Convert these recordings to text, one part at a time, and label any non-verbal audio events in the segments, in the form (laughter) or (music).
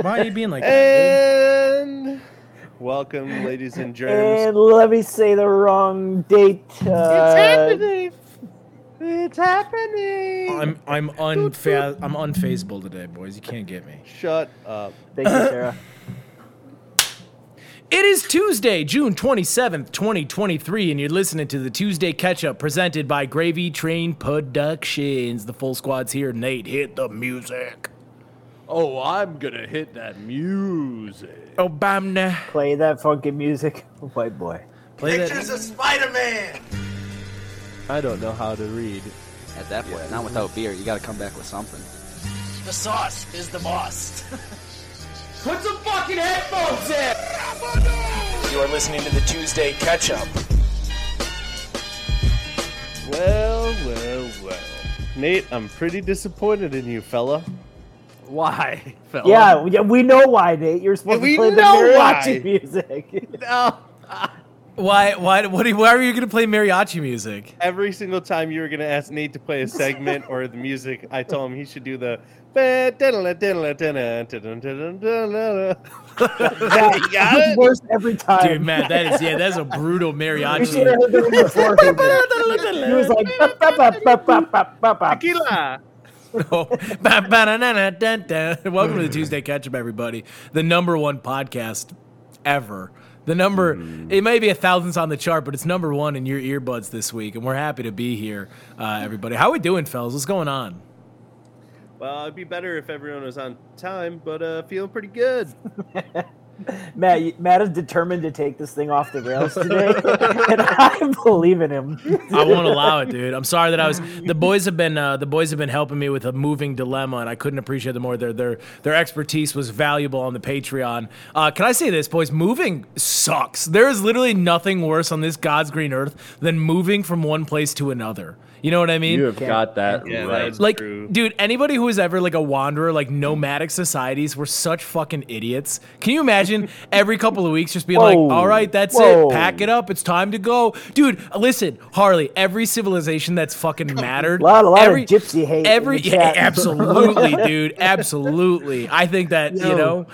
Why are you being like that? dude? And welcome, ladies and germs. And let me say the wrong date. Uh, it's happening. It's happening. I'm I'm unfa- I'm unfazable today, boys. You can't get me. Shut up. Thank you, Sarah. (coughs) It is Tuesday, June 27th, 2023, and you're listening to the Tuesday Ketchup presented by Gravy Train Productions. The full squad's here. Nate, hit the music. Oh, I'm gonna hit that music. Oh, Obama. Play that funky music, (laughs) oh, white boy. Play Pictures that. of Spider-Man. I don't know how to read. At that point, not without beer. You got to come back with something. The sauce is the boss. (laughs) Put some fucking headphones in! You are listening to the Tuesday Ketchup. Well, well, well. Nate, I'm pretty disappointed in you, fella. Why, (laughs) fella? Yeah, we, we know why, Nate. You're supposed We to play the mariachi why. (laughs) music. No. Why? Why? What? Why are you gonna play mariachi music? Every single time you were gonna ask Nate to play a segment or the music, I told him he should do the. (laughs) That got it? worse every time. Dude, man, that is yeah, that's a brutal mariachi. should have heard the one before. He was like. Tequila. Ba-ba-na-na-na-dun-dun. Welcome to the Tuesday Ketchup, everybody. The number one podcast ever. The number, it may be a thousandth on the chart, but it's number one in your earbuds this week, and we're happy to be here, uh, everybody. How are we doing, fellas? What's going on? Well, it'd be better if everyone was on time, but uh, feeling pretty good. (laughs) (laughs) Matt, Matt is determined to take this thing off the rails today, (laughs) and I believe in him. I won't allow it, dude. I'm sorry that I was. The boys have been uh, the boys have been helping me with a moving dilemma, and I couldn't appreciate them more. Their their their expertise was valuable on the Patreon. Uh, can I say this, boys? Moving sucks. There is literally nothing worse on this God's green earth than moving from one place to another. You know what I mean? You have got that Yeah, right. that's like true. dude anybody who was ever like a wanderer like nomadic societies were such fucking idiots can you imagine every couple of weeks just being like all right that's Whoa. it pack it up it's time to go dude listen harley every civilization that's fucking mattered A (laughs) lot, a lot every, of gypsy hate. in every the yeah, (laughs) absolutely (laughs) dude absolutely i think that you Yo. know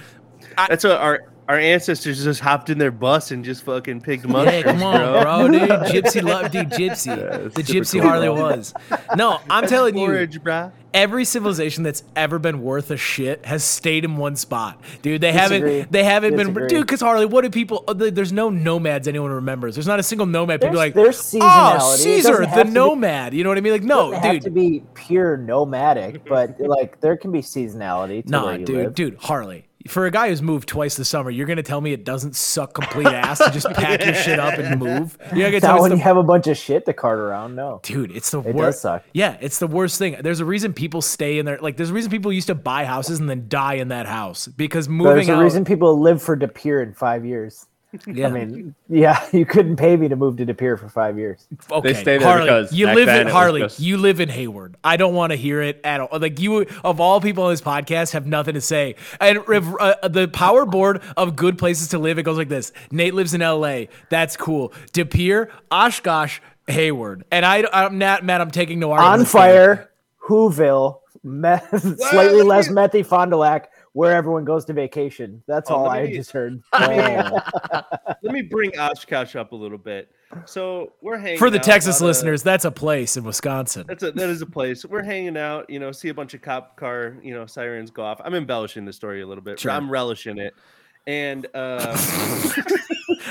That's what our our ancestors just hopped in their bus and just fucking picked mushrooms, Hey, come on, bro. bro, dude. (laughs) Gypsy love, dude. Gypsy, the Gypsy cool, Harley bro. was. No, I'm telling you, Forage, brah. every civilization that's ever been worth a shit has stayed in one spot, dude. They Disagree. haven't. They haven't been, dude. Because Harley, what do people? uh, There's no nomads anyone remembers. There's not a single nomad. People There's- are like, there's oh, seasonality. It Caesar, the have to be- nomad. You know what I mean? Like, no, doesn't have dude. to be pure nomadic, but like there can be seasonality to Nah, where you dude, live. dude, Harley. For a guy who's moved twice this summer, you're gonna tell me it doesn't suck complete ass to just pack your shit up and (laughs) move? You're gonna tell me when it's you have a bunch of shit to cart around. No, Dude, it's the It does worst. suck. Yeah, it's the worst thing. There's a reason people stay in there. Like, there's a reason people used to buy houses and then die in that house because moving there's a out. reason people live for De Pere in five years. Yeah, I mean, yeah, (laughs) you couldn't pay me to move to De Pere for five years. okay, stay there Harley, because you live in it Harley. just- You live in Hayward. I don't want to hear it at all. Like you, of all people on this podcast, have nothing to say. And uh, the power board of good places to live, it goes like this: Nate lives in L.A. That's cool. De Pere, Oshkosh, Hayward. And I, I'm not Matt. I'm taking no On fire, Whoville, meth, (laughs) slightly less methy Fond du Lac, where everyone goes to vacation. That's Oh, all let I me- just heard. (laughs) (laughs) Let me bring Oshkosh up a little bit. So we're hanging For the out Texas about a- listeners, that's a place in Wisconsin. That's a that is a place. We're hanging out, you know, see a bunch of cop car, you know, sirens go off. I'm embellishing the story a little bit. Sure. I'm relishing it. And uh (laughs)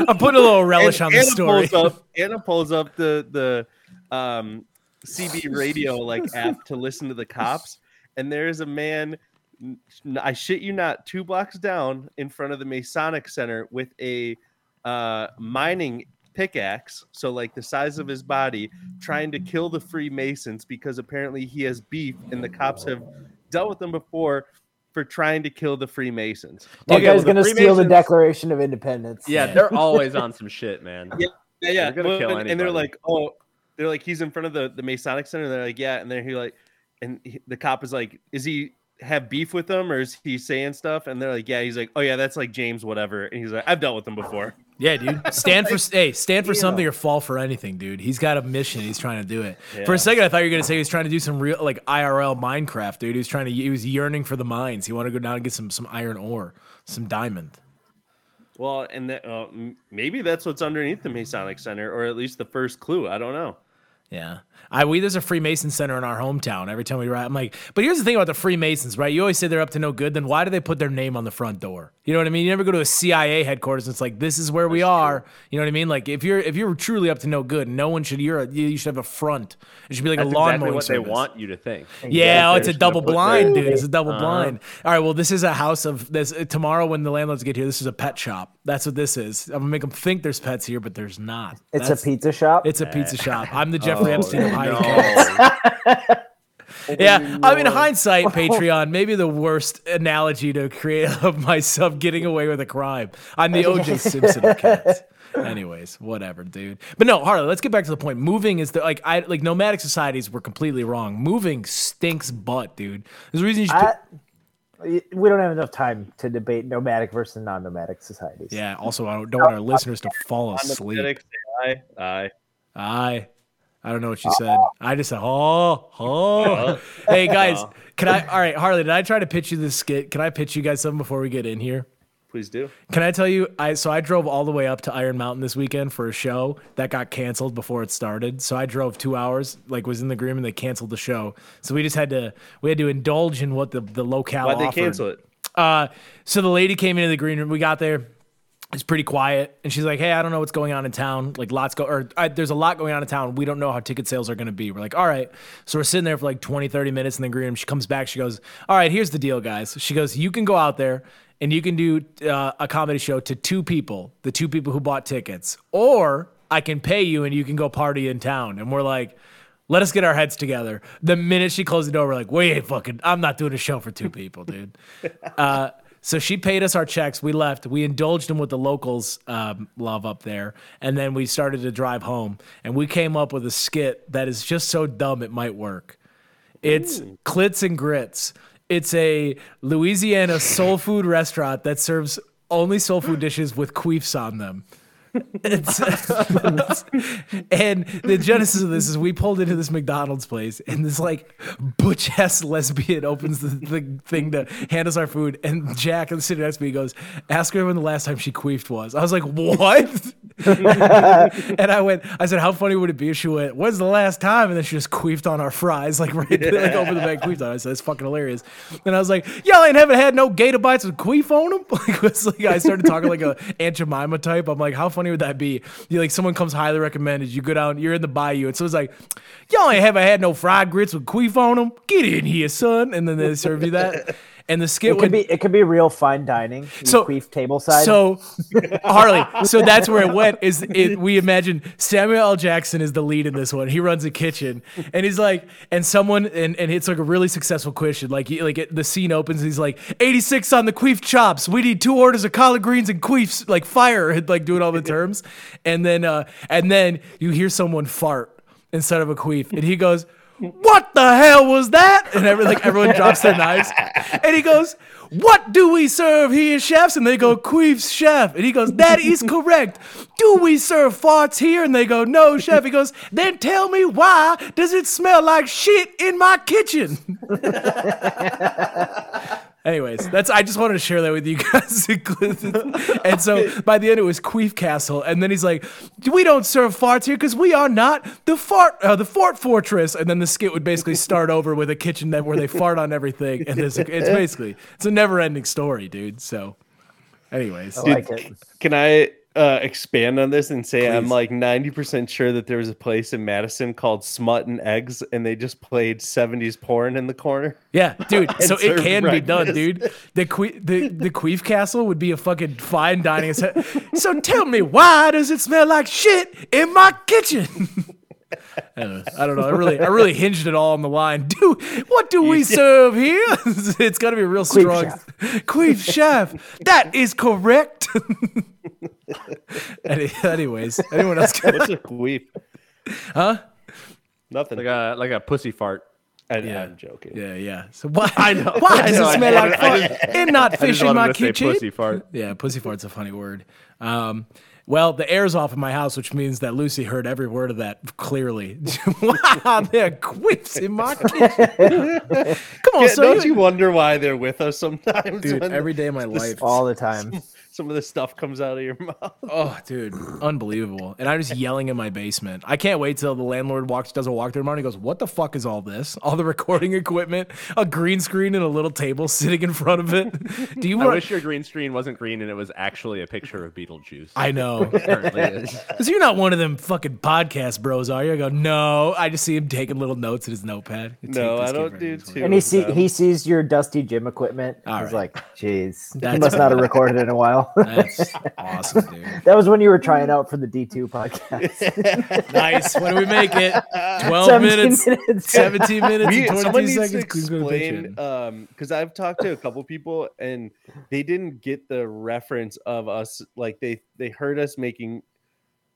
I'm putting a little relish and on the Anna story. Pulls up, Anna pulls up the the um CB radio like app to listen to the cops, and there's a man. N- I shit you not, two blocks down in front of the Masonic Center with a uh, mining pickaxe, so like the size of his body, trying to kill the Freemasons because apparently he has beef, and the cops have dealt with him before for trying to kill the Freemasons. That Okay, guy's well, gonna steal the Declaration of Independence. Yeah, they're always (laughs) on some shit, man. Yeah, yeah, yeah. They're gonna Well, kill and, and they're like, oh, they're like, he's in front of the the Masonic Center. And they're like, yeah, and then he like, and he, the cop is like, is he have beef with them or is he saying stuff? And they're like, yeah. He's like, oh yeah, that's like James whatever. And he's like, I've dealt with him before. Yeah, dude. (laughs) Stand for hey, stand for something or fall for anything, dude. He's got a mission. He's trying to do it. For a second, I thought you were gonna say he was trying to do some real like IRL Minecraft, dude. He was trying to. He was yearning for the mines. He wanted to go down and get some some iron ore, some diamond. Well, and that, uh, maybe that's what's underneath the Masonic Center, or at least the first clue. I don't know. Yeah. I we there's a Freemason center in our hometown. Every time we ride, I'm like, but here's the thing about the Freemasons, right? You always say they're up to no good. Then why do they put their name on the front door? You know what I mean? You never go to a CIA headquarters. And it's like this is where we are. You know what I mean? Like if you're if you're truly up to no good, no one should. You're a, you should have a front. It should be like That's a lawn exactly what service. they want you to think. Yeah, oh, it's a double blind, dude. It's a double Uh-huh. blind. All right, well, this is a house of this. uh, Tomorrow, when the landlords get here, this is a pet shop. That's what this is. I'm gonna make them think there's pets here, but there's not. It's That's- a pizza shop. It's a pizza shop. I'm the (laughs) Oh, Jeffrey Epstein of hiding cats. Yeah, oh, I mean, hindsight, (laughs) Patreon, maybe the worst analogy to create of myself getting away with a crime. I'm the OJ (laughs) Simpson of cats. Anyways, whatever, dude. But no, Harley, let's get back to the point. Moving is the like I like nomadic societies were completely wrong. Moving stinks butt, dude. There's a reason you should I, we don't have enough time to debate nomadic versus non-nomadic societies. Yeah, also I don't, don't want our listeners to fall asleep. Aye, aye. Aye. I don't know what you said. I just said, oh, oh. (laughs) hey, guys, can I? All right, Harley, did I try to pitch you this skit? Can I pitch you guys something before we get in here? Please do. Can I tell you? I so I drove all the way up to Iron Mountain this weekend for a show that got canceled before it started. So I drove two hours, like was in the agreement. They canceled the show, so we just had to we had to indulge in what the the locale. Why'd they offered. cancel it? Uh, so the lady came into the green room. We got there. It's pretty quiet, and she's like, "Hey, I don't know what's going on in town. Like, lots go or there's a lot going on in town. We don't know how ticket sales are going to be." We're like, "All right." So we're sitting there for like 20, 30 minutes in the green room. She comes back. She goes, "All right, here's the deal, guys." She goes, "You can go out there and you can do uh, a comedy show to two people, the two people who bought tickets, or I can pay you and you can go party in town." And we're like. Let us get our heads together. The minute she closed the door, we're like, wait, fucking, I'm not doing a show for two people, dude. (laughs) Uh, so she paid us our checks. We left. We indulged them with the locals um, love up there, and then we started to drive home. And we came up with a skit that is just so dumb it might work. It's Clits and Grits. It's a Louisiana soul food restaurant that serves only soul food dishes with queefs on them. (laughs) And the genesis of this is we pulled into this McDonald's place, and this like butch ass lesbian opens the, the thing to hand us our food, and Jack, the sitting next to me, goes, "Ask her when the last time she queefed was." I was like, "What?" (laughs) and I went, I said, "How funny would it be if she went? When's the last time?" And then she just queefed on our fries, like right there, like over the bag, queefed on. I said, "It's fucking hilarious." And I was like, "Y'all ain't haven't had no gator bites with queef on them." (laughs) Like, like I started talking like a Aunt Jemima type. I'm like, "How funny would that be?" You like someone comes highly recommended. You go down, you're in the bayou, and so it's like, "Y'all ain't haven't had no fried grits with queef on them. Get in here, son." And then they serve you that. And the skit It could would be it could be real fine dining. So- queef table side. so, (laughs) Harley, so that's where it went. Is it? We imagine Samuel L. Jackson is the lead in this one. He runs a kitchen, and he's like, and someone, and, and it's like a really successful question. Like, he, like it, the scene opens, he's like, eighty six on the queef chops. We need two orders of collard greens and queefs, like fire, (laughs) like doing all the terms, and then, uh, and then you hear someone fart instead of a queef, and he goes. What the hell was that? And every, like everyone drops their knives, and he goes, "What do we serve here, chefs?" And they go, "Queef's chef." And he goes, "That is correct. Do we serve farts here?" And they go, "No, chef." He goes, "Then tell me why does it smell like shit in my kitchen?" (laughs) Anyways, that's I just wanted to share that with you guys. (laughs) and so by the end it was Queef Castle, and then he's like, "We don't serve farts here because we are not the fart, uh, the fart fortress." And then the skit would basically start over with a kitchen that where they fart on everything, and there's a, it's basically it's a never ending story, dude. So, anyways, I like it. Can I uh, expand on this and say I'm like 90% sure that there was a place in Madison called Smut and Eggs and they just played 70s porn in the corner? Yeah, dude. (laughs) So it can be done, dude. The que- the the (laughs) Queef Castle would be a fucking fine dining. set. So tell me, why does it smell like shit in my kitchen? (laughs) I don't know. I don't know. I really, I really hinged it all on the line. (laughs) Do what do we serve here? (laughs) it's got to be a real strong (laughs) Queef chef. That is correct. Any, anyways, anyone else? Got, What's a queef? huh? Nothing. Like a like a pussy fart. I, Yeah. I'm joking. Yeah, yeah. So why? I know. Why I does know, it smell I- like I fart and not I fish in my kitchen? pussy fart. Yeah, pussy fart's a funny word. Um, Well, the air's off in my house, which means that Lucy heard every word of that clearly. (laughs) wow, there are quips in my kitchen. (laughs) Come on, Yeah, so don't you wonder why they're with us sometimes? dude, every day of my life. all the time. (laughs) some of the stuff comes out of your (laughs) mouth. Oh, dude, unbelievable! And I'm just yelling in my basement. I can't wait till the landlord walks, does a walk through tomorrow. And he goes, "What the fuck is all this? All the (laughs) recording equipment, a green screen, and a little table (laughs) sitting in front of it. Do you I want? wish your green screen wasn't green and it was actually a picture of Beetlejuice. I know, Apparently it is. because you're not one of them fucking podcast bros, are you? I go, no. I just see him taking little notes in his notepad. No, I don't do here. two. And he see he sees your dusty gym equipment. All He's right. like, "Jeez, he must not have recorded in a while." That's (laughs) awesome, dude. that was when you were trying out for the D two podcast. (laughs) Nice. When do we make it? (laughs) Twelve 17 minutes. minutes. 17 minutes We- and someone 22 needs seconds. to explain Kitchen. um because I've talked to a couple people and they didn't get the reference of us like they they heard us making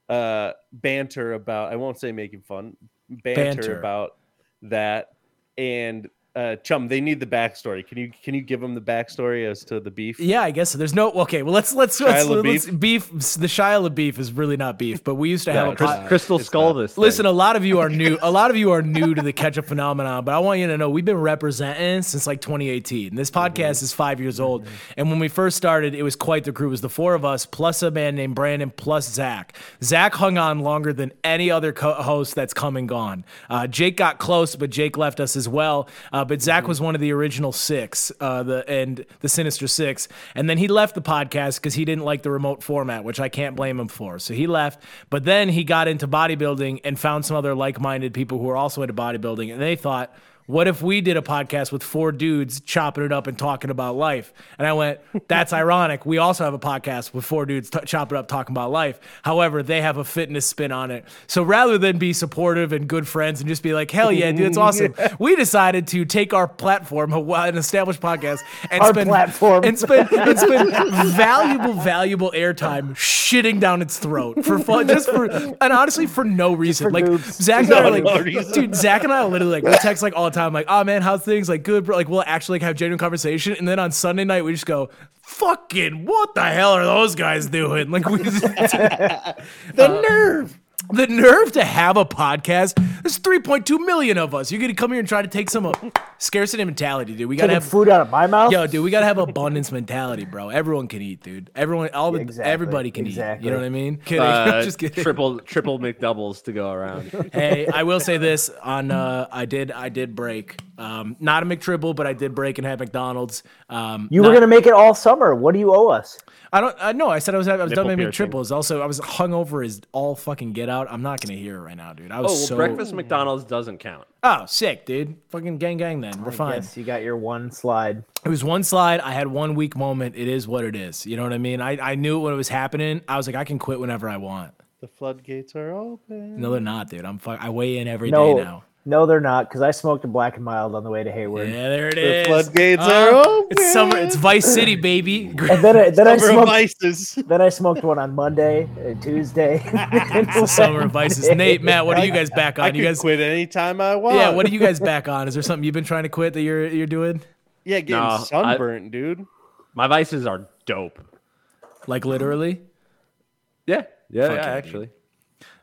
uh banter about I won't say making fun banter, Banter. about that and uh chum they need the backstory can you can you give them the backstory as to the beef Yeah, I guess so. There's no okay. Well, let's let's, let's, let's beef. The Shia LaBeef is really not beef, but we used to have a (laughs) Crys- Crystal it's Skull. not. This. Listen, a lot of you are new. A lot of you are new to the ketchup phenomenon, but I want you to know we've been representing since like 2018. This podcast is five years old, and when we first started, it was quite the crew. It was the four of us plus a man named Brandon plus Zach. Zach hung on longer than any other co-host that's come and gone. Uh, Jake got close, but Jake left us as well. Uh, but Zach was one of the original six, uh, the and the Sinister Six, and then he left the podcast because he didn't like the remote format, which I can't blame him for. So he left, but then he got into bodybuilding and found some other like-minded people who were also into bodybuilding, and they thought. What if we did a podcast with four dudes chopping it up and talking about life? And I went, that's (laughs) ironic. We also have a podcast with four dudes t- chopping it up talking about life. However, they have a fitness spin on it. So rather than be supportive and good friends and just be like, hell yeah, dude, it's (laughs) awesome, we decided to take our platform, an established podcast, and Our spend platform. and spend and spend (laughs) valuable, valuable airtime shitting down its throat for fun, just for and honestly for no reason. for like. Zach and I No like, reason. dude, Zach and I are literally like we text like all the time, like, oh man, how's things? Like good, bro. Like we'll actually like have genuine conversation, and then on Sunday night we just go. Fucking what the hell are those guys doing? Like we just, (laughs) the (laughs) uh, nerve the nerve to have a podcast. There's 3.2 million of us. You're gonna come here and try to take some uh, scarcity mentality, dude. We gotta Taking have food out of my mouth. Yo, dude, we gotta have abundance mentality, bro. Everyone can eat, dude. Everyone, all the, Exactly, everybody can eat. You know what I mean? Kidding. (laughs) uh, just kidding. triple triple McDoubles to go around. hey, I will say this on uh, I did I did break. Um, not a McTriple, but I did break and had McDonald's. Um, you not- were gonna make it all summer. What do you owe us? I don't. I know. I said I was. I was done Nipple making piercing. triples. Also, I was hungover as all fucking get out. I'm not gonna hear it right now, dude. I was Oh, well, so. breakfast McDonald's doesn't count. Oh, sick, dude. Fucking gang, gang. Then we're fine. Yes, you got your one slide. It was one slide. I had one weak moment. It is what it is. You know what I mean? I, I knew it when it was happening. I was like, I can quit whenever I want. the floodgates are open No, they're not, dude. I'm fuck. I weigh in every day No, now. No, they're not. Because I smoked a black and mild on the way to Hayward. Yeah, there it the is. floodgates Uh, are open It's summer. It's Vice City, baby. And then, I, then I Summer of smoked. vices Then I smoked one on Monday, and Tuesday. (laughs) It's the summer of vices. (laughs) Nate, Matt, what are you guys back I on? You guys, quit anytime I want yeah. What are you guys (laughs) back on? Is there something you've been trying to quit that you're you're doing? yeah getting No, I- sunburnt dude My vices are dope. Like literally? Yeah, yeah, yeah yeah, actually.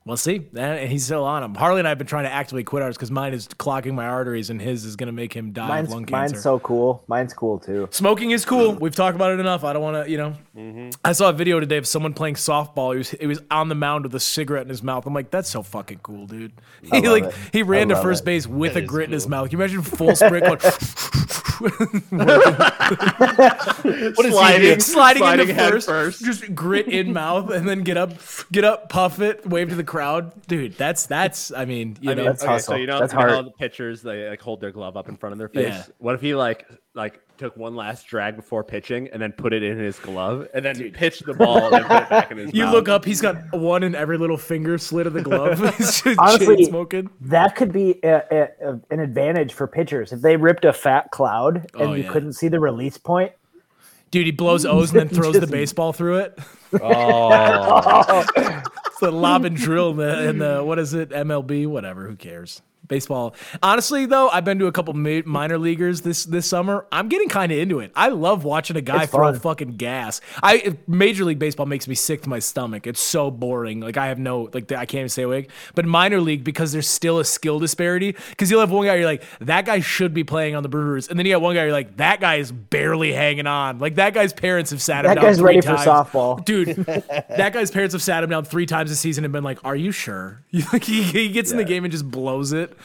Well, see, and he's still on them. Harley and I have been trying to actively quit ours because mine is clogging my arteries, and his is going to make him die mine's, of lung cancer. mine's so cool. Mine's cool too. Smoking is cool. We've talked about it enough. I don't want to, you know. Mm-hmm. I saw a video today of someone playing softball. He was, he was on the mound with a cigarette in his mouth. I'm like, that's so fucking cool, dude. (laughs) He like it. he ran to first it. base with That a is grit in his mouth. Can you imagine full sprint going (laughs) (laughs) what is Sliding. he doing? sliding, Sliding into first, first. just grit in mouth, and then get up, get up, puff it, wave to the crowd, dude. That's that's. I mean, you I know, mean, That's okay, hustle. so you know, That's you know how hard. the pitchers they like hold their glove up in front of their face. Yeah. What if he like like took one last drag before pitching and then put it in his glove and then pitched the ball and then put it back in his (laughs) you mouth? look up, he's got one in every little finger slit of the glove. (laughs) Honestly- smoking. That could be a, a, a- an advantage for pitchers if they ripped a fat cloud and Oh, you yeah. couldn't see the release point. Dude, he blows (laughs) O's and then throws the baseball through it. Oh, It's the lob and drill in the, in the what is it? MLB, whatever. Who cares? Baseball. Honestly, though, I've been to a couple ma- minor leaguers this this summer. I'm getting kind of into it. I love watching a guy throw fucking gas. I Major League Baseball makes me sick to my stomach. It's so boring. Like I have no like I can't even stay awake. But minor league because there's still a skill disparity. Because you'll have one guy you're like that guy should be playing on the Brewers, and then you got one guy you're like that guy is barely hanging on. Like that guy's parents have sat him That down guy's three ready for times. softball. dude. (laughs) that guy's parents have sat him down three times this season and been like, "Are you sure?" Like (laughs) he, he gets in the game and just blows it.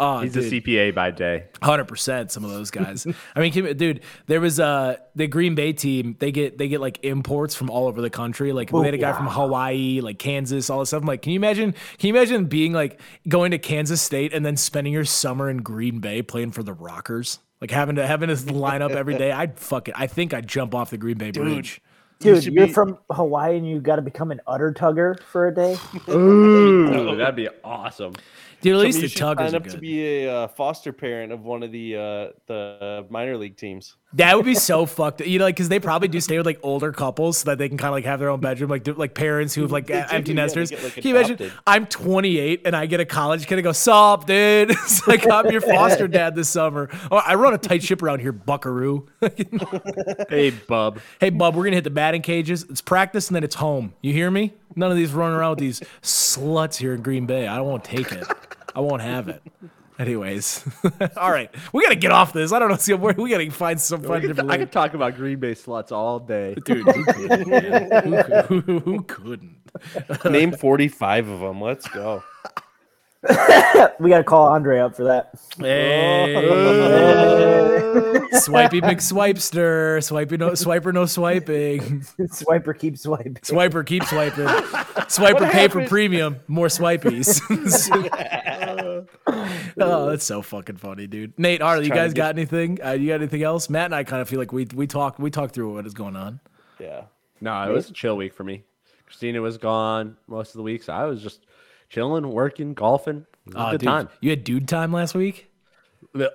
Oh, He's dude. a CPA by day. Hundred percent. Some of those guys. I mean, dude, there was uh the Green Bay team. They get they get like imports from all over the country. Like we had a guy from Hawaii, like Kansas, all this stuff. I'm like, can you imagine? Can you imagine being like going to Kansas State and then spending your summer in Green Bay playing for the Rockers? Like having to having to line up every day. I'd fuck it. I think I'd jump off the Green Bay bridge. Dude, should you're be- from Hawaii and you got to become an Udder Tugger for a day. (laughs) Ooh, that'd be awesome. Dude, at least of the you should Tuggers sign are up to be a uh, foster parent of one of the uh, the minor league teams. That would be so (laughs) fucked. You know, like because they probably do stay with like older couples so that they can kind of like have their own bedroom, like do, like parents who have like They empty yeah, nesters. get, like, Can you imagine? I'm 28 and I get a college kid and go, "Sup, dude? (laughs) It's like I'm your foster (laughs) dad this summer. Oh, I run a tight ship around here, Buckaroo. Hey, bub. hey, bub, we're gonna hit the batting cages. It's practice and then it's home. You hear me? None of these running around with these sluts here in Green Bay. I won't take it. I won't have it. Anyways, (laughs) all right, we gotta get off this. I don't know. See, we we gotta find some I find could. I could talk about Green Bay sluts all day. Dude, who couldn't? man? (laughs) Who, who, who couldn't? Name forty five of them. Let's go. (laughs) We got to call Andre up for that. Hey. (laughs) Swipey McSwipester. Swipey no swiper no swiping. Swiper keep swiping. Swiper keep swiping. (laughs) Swiper pay for premium. More swipies. oh, that's so fucking funny, dude. Nate, Harley, you guys get- got anything? Uh, you got anything else? Matt and I kind of feel like we we talked we talked through what is going on. Yeah. No, it was a chill week for me. Christina was gone most of the week, so I was just chilling, working, golfing. It was a Oh, good dude, time. you had dude time last week.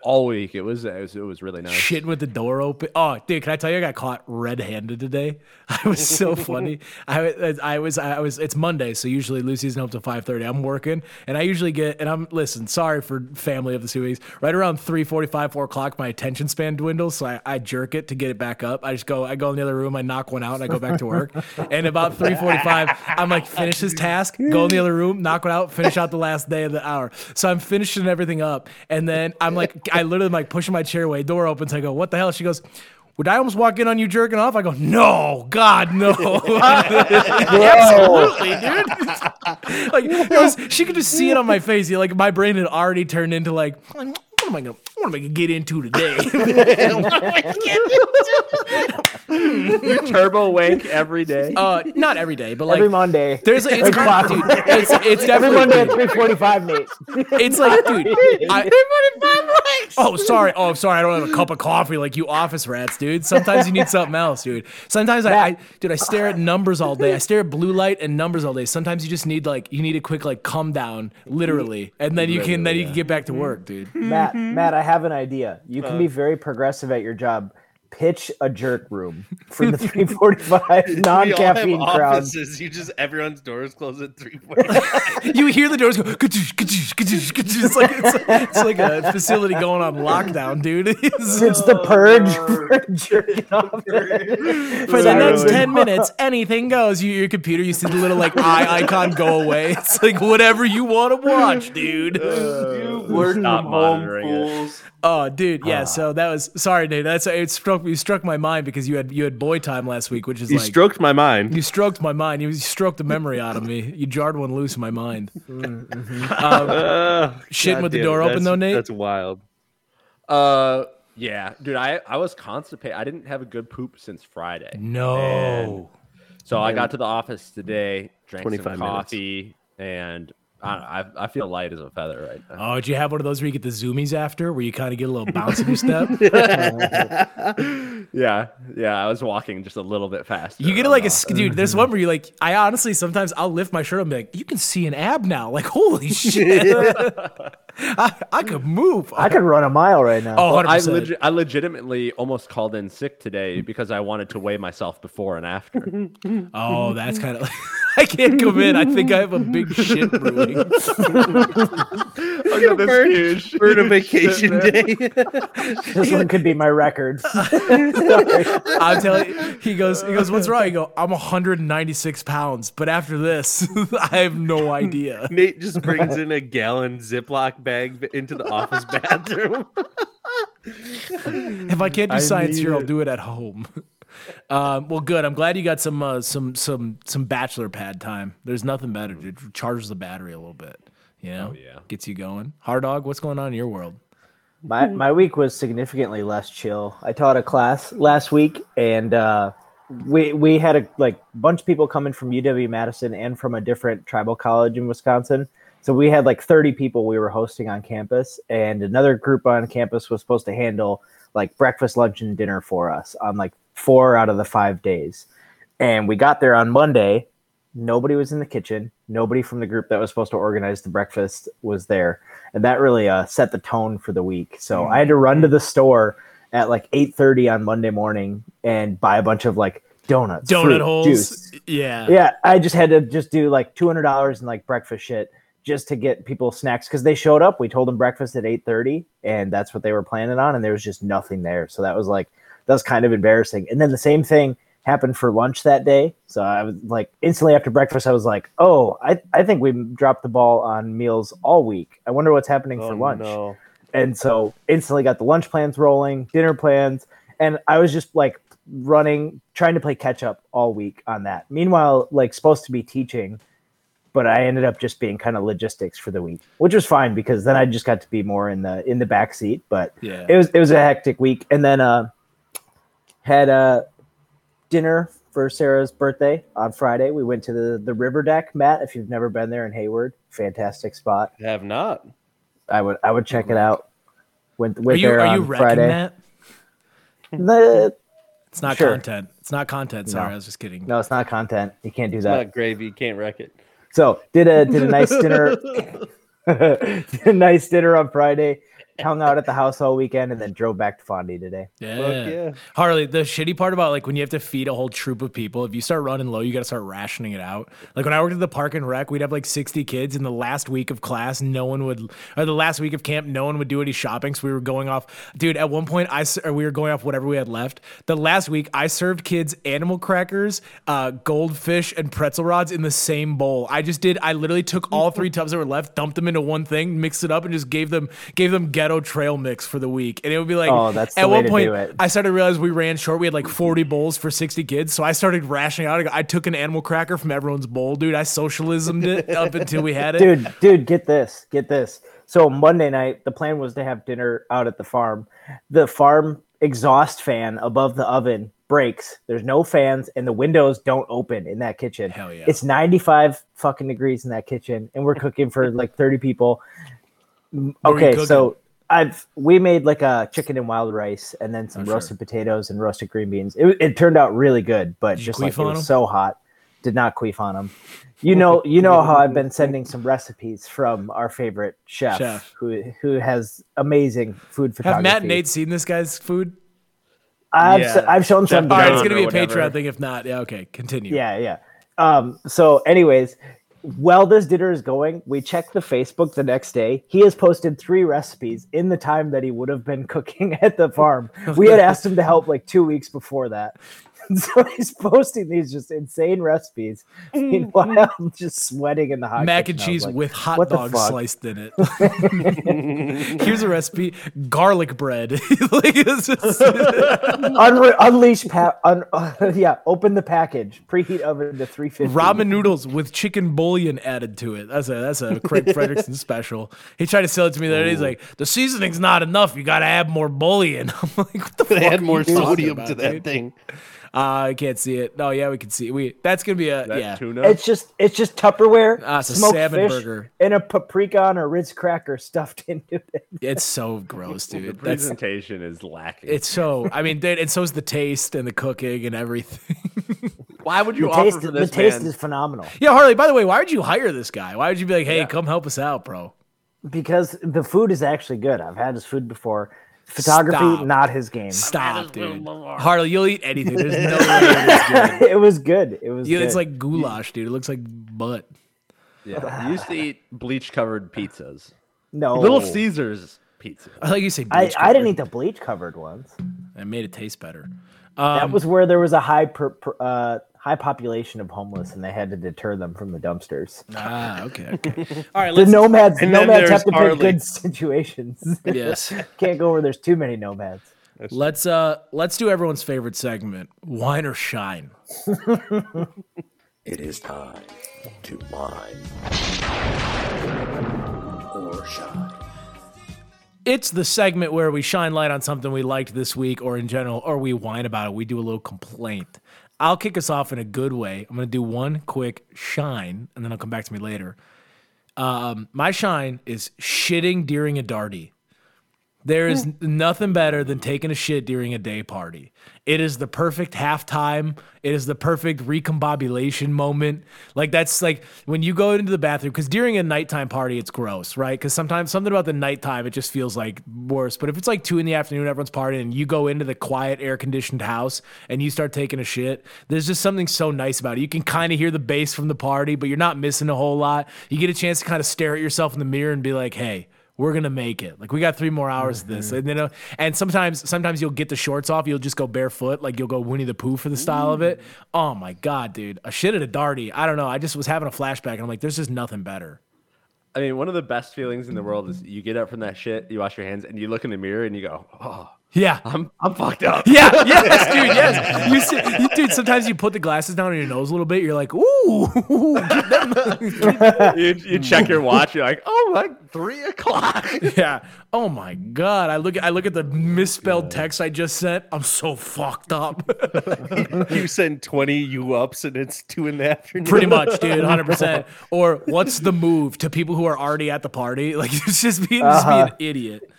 All week, it was it was, it was really nice. shitting with the door open. Oh, dude, can I tell you? I got caught red-handed today. (laughs) I was so (laughs) funny. I, was- I was, I was. It's Monday, so usually Lucy's home till five thirty. I'm working, and I usually get. And I'm listen. Sorry for family of the two weeks. Right around three forty-five, four o'clock, my attention span dwindles, so I, I jerk it to get it back up. I just go. I go in the other room. I knock one out, and I go back to work. (laughs) and about three forty-five, I'm like, finish this task, go in the other room, knock one out, finish out the last day of the hour. So I'm finishing everything up, and then I'm like, I literally like pushing my chair away. Door opens. I go, what the hell? She goes. Would I almost walk in on you jerking off? I go, no, God, no. (laughs) (laughs) Absolutely, dude. (laughs) like it was, she could just see it on my face. Like my brain had already turned into like, what am I gonna, what am I gonna get into today? (laughs) (laughs) You (laughs) turbo wank every day. uh, not every day, but like Every Monday. There's it's Like kind of, dude, clockwork. it's it's Every Monday at 345, Nate. it's like dude. I, oh sorry, oh sorry, I don't have a cup of coffee like you office rats, dude. Sometimes you need something else, dude. Sometimes I, I dude, I stare at numbers all day. I stare at blue light and numbers all day. Sometimes you just need like you need a quick like come down, literally, and then you can then you can get back to work, dude. Matt, Matt, I have an idea. You can be uh, very progressive at your job. Pitch a jerk room for the (laughs) 345 non-caffeine crowd. offices. You just everyone's doors close at three forty. (laughs) You hear the doors go. "Ka-choosh, ka-choosh, ka-choosh, ka-choosh." It's like it's, it's like a facility going on lockdown, dude. (laughs) It's- It's the oh, purge for jerking off. For the next 10 minutes, anything goes. You, your computer, you see the little like eye icon go away. It's like whatever you want to watch, dude. Uh, Work Stop from home monitoring it. Fools. Oh, dude, yeah. So that was sorry, Nate. That's it struck you struck my mind because you had you had boy time last week, which is You like stroked my mind. you stroked my mind. You stroked the memory out of me. You jarred one loose in my mind. (laughs) Uh, Shitting with the damn it, door open though, Nate. That's wild. Uh, yeah, dude, I I was constipated. I didn't have a good poop since Friday. No. So I got to the office today, drank 25 some minutes. coffee, and I, I I feel light as a feather right now. Oh, did you have one of those where you get the zoomies after, where you kind of get a little (laughs) bounce in your step? (laughs) Yeah, yeah. I was walking just a little bit faster. You get on like a dude. There's one where you like. I honestly sometimes I'll lift my shirt and be like, "You can see an ab now." Like, holy (laughs) shit, I, I could move. I could run a mile right now. Oh, I 100%. legi- I legitimately almost called in sick today because I wanted to weigh myself before and after. Oh, that's kind of. I can't come in. I think I have a big shit brewing. (laughs) I gonna this burn, huge- burn a vacation shit, day. This one could be my record. (laughs) I'm telling you, he goes, he goes, what's wrong? You go, I'm 196 pounds, but after this, (laughs) I have no idea. Nate just brings in a gallon Ziploc bag into the office bathroom. If I can't do I science need here, I'll do it at home. Um, well, good. I'm glad you got some uh, some some some bachelor pad time. There's nothing better. It charges the battery a little bit. You know, yeah. gets you going. Hard dog, what's going on in your world? My my week was significantly less chill. I taught a class last week, and uh, we we had a like bunch of people coming from UW Madison and from a different tribal college in Wisconsin. So we had like 30 people we were hosting on campus, and another group on campus was supposed to handle like breakfast, lunch, and dinner for us on like four out of the five days. And we got there on Monday. Nobody was in the kitchen. Nobody from the group that was supposed to organize the breakfast was there, and that really uh, set the tone for the week. So I had to run to the store at like 8:30 on Monday morning and buy a bunch of like donuts, Donut fruit, holes. juice. Yeah. Yeah, I just had to just do like two hundred dollars in like breakfast shit just to get people snacks because they showed up. We told them breakfast at eight thirty, and that's what they were planning on, and there was just nothing there. So that was like that was kind of embarrassing. And then the same thing happened for lunch that day. So I was like instantly after breakfast, I was like, oh, I I think we dropped the ball on meals all week. I wonder what's happening for lunch Oh, no. and so instantly got the lunch plans rolling, dinner plans, and I was just like running, trying to play catch up all week on that. Meanwhile, like supposed to be teaching, but I ended up just being kind of logistics for the week, which was fine because then I just got to be more in the in the back seat. But Yeah. it was it was a hectic week, and then uh, had a dinner for Sarah's birthday on Friday. We went to the the river deck, Matt. If you've never been there in Hayward, fantastic spot. Have not. I would I would check it out. Went went Are you there are on you Friday. that? The- It's not Sure. content. It's not content. Sorry, No. I was just kidding. no, it's not content. You can't do It's that. not gravy. You can't wreck it. So did a did a nice dinner. (laughs) (laughs) did a nice dinner on Friday. Hung out at the house all weekend and then drove back to Fondy today. Yeah. yeah. Harley, the shitty part about like when you have to feed a whole troop of people, if you start running low, you got to start rationing it out. Like when I worked at the park and rec, we'd have like 60 kids. In the last week of class, no one would, or the last week of camp, no one would do any shopping. So we were going off, dude. At one point, I s- or we were going off whatever we had left. The last week, I served kids animal crackers, uh, goldfish, and pretzel rods in the same bowl. I just did. I literally took all three tubs that were left, dumped them into one thing, mixed it up, and just gave them gave them trail mix for the week. And it would be like, Oh, that's at one point. I started to realize we ran short. We had like 40 bowls for 60 kids. So I started rationing out. I took an animal cracker from everyone's bowl, dude. I socialismed it (laughs) up until we had it. Dude, dude, get this, get this. So Monday night, the plan was to have dinner out at the farm. The farm exhaust fan above the oven breaks. There's no fans, and the windows don't open in that kitchen. Hell yeah. It's 95 fucking degrees in that kitchen, and we're cooking for like 30 people. What Okay, so? I've we made like a chicken and wild rice, and then some Oh, sure. roasted potatoes and roasted green beans. It, it turned out really good, but you just like it was was 'em? so hot, did not queef on them. You know, you know how I've been sending some recipes from our favorite chef, Chef. who who has amazing food photography. Have. Matt and Nate seen this guy's food? I've Yeah. s- I've shown some. All right, it's gonna be a whatever. Patreon thing. If not, yeah, okay, continue. Yeah, yeah. Um, so, anyways, while this dinner is going, we check the Facebook the next day. He has posted three recipes in the time that he would have been (laughs) cooking at the farm. (laughs) We had asked him to help like two weeks before that. (laughs) So he's posting these just insane recipes. Meanwhile, I'm mm-hmm. (laughs) just sweating in the hot Mac and kitchen. I cheese like, with hot what dogs sliced in it. (laughs) Here's a recipe: garlic bread. like, it's just- Unre- unleash pa- un- yeah, open the package. Preheat oven to 350. ramen noodles with chicken bouillon added to it. That's a that's a Craig Frederickson special. He tried to sell it to me the other day. He's like, the seasoning's not enough. You got to add more bouillon. I'm like, what the fuck? They are add more sodium about, to that dude? thing. Uh, I can't see it. No, yeah, we can see it. We that's gonna be a That yeah. tuna. It's just it's just Tupperware, Ah, it's a smoked salmon fish, burger. and a paprika on a Ritz cracker stuffed (laughs) into it. It's so gross, the dude. That's presentation is lacking. it's so. I mean, dude, and so's the taste and the cooking and everything. (laughs) Why would you The offer taste, for the this taste is phenomenal yeah, Harley. By the way, why would you hire this guy? Why would you be like, hey, come help us out, bro? because the food is actually good. I've had his food before. Photography, Stop. not his game. Stop, dude. Harley, you'll eat anything. There's (laughs) no way it's good. it was good. It was. You, good. it's like goulash, dude. It looks like butt. Yeah. You used to eat bleach covered pizzas. No, Little Caesars pizza. I like you say. I, bleach I didn't eat the bleach covered ones. It made it taste better. that Um, was where there was a high per, per, uh, high population of homeless, and they had to deter them from the dumpsters. ah, okay. okay. (laughs) All right. The Let's. nomads, And then nomads have to Harley. pick good (laughs) situations. yes. (laughs) Can't go where there's too many nomads. Let's uh let's do everyone's favorite segment, wine or shine. It is time to wine or shine. It's the segment where we shine light on something we liked this week or in general, or we whine about it. We do a little complaint. I'll kick us off in a good way. I'm gonna do one quick shine, and then I'll come back to me later. Um, my shine is shitting during a darty. There is hmm. nothing better than taking a shit during a day party. It is the perfect halftime. It is the perfect recombobulation moment. Like that's like when you go into the bathroom because during a nighttime party it's gross, right? Because sometimes something about the nighttime it just feels like worse. But if it's like two in the afternoon, everyone's partying, and you go into the quiet, air conditioned house and you start taking a shit, there's just something so nice about it. You can kind of hear the bass from the party, but you're not missing a whole lot. You get a chance to kind of stare at yourself in the mirror and be like, hey we're gonna make it. Like we got three more hours of this, and then uh, and sometimes sometimes you'll get the shorts off. You'll just go barefoot, like you'll go Winnie the Pooh for the style of it. Oh my god, dude, a shit at a darty. I don't know. I just was having a flashback, and I'm like, there's just nothing better. I mean, one of the best feelings in the world is you get up from that shit, you wash your hands, and you look in the mirror and you go, "Oh, Yeah. I'm I'm fucked up." (laughs) Yeah, yes, (laughs) dude, yes. You see, you, dude, sometimes you put the glasses down on your nose a little bit. You're like, ooh, (laughs) get them- you, you check your watch. You're like, "Oh my, three o'clock." yeah. Oh my god. I look at I look at the misspelled text I just sent. I'm so fucked up. you send 20 you ups and it's two in the afternoon. Pretty much, dude, hundred percent. Or what's the move to people who are already at the party? Like it's just being just be uh-huh. an idiot.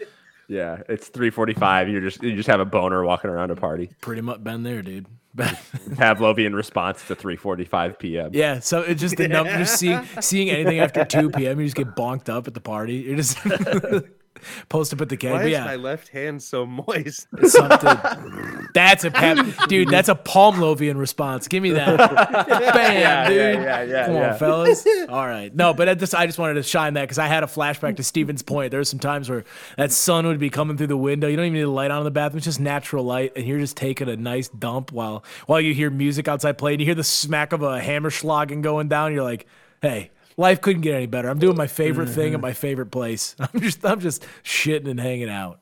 Yeah, it's three forty-five. You just you just have a boner walking around a party. Pretty much been there, dude. (laughs) Pavlovian response to three forty-five p.m. yeah, so it's just the number. Just seeing seeing anything after two p.m. You just get bonked up at the party. You're just (laughs) (laughs) post up at the cake. Why is yeah, my left hand so moist? (laughs) something. (laughs) That's a pep, dude. That's a Palmlovian response. Give me that. Bam, Yeah, dude. yeah, yeah, yeah, Come yeah. on, fellas. All right. No, but I just I just wanted to shine that because I had a flashback to Stevens Point. There were some times where that sun would be coming through the window. You don't even need a light on in the bathroom. It's just natural light, and you're just taking a nice dump while while you hear music outside playing. You hear the smack of a hammer schlagen going down. You're like, hey. Life couldn't get any better. I'm doing my favorite thing at my favorite place. (laughs) I'm just I'm just shitting and hanging out.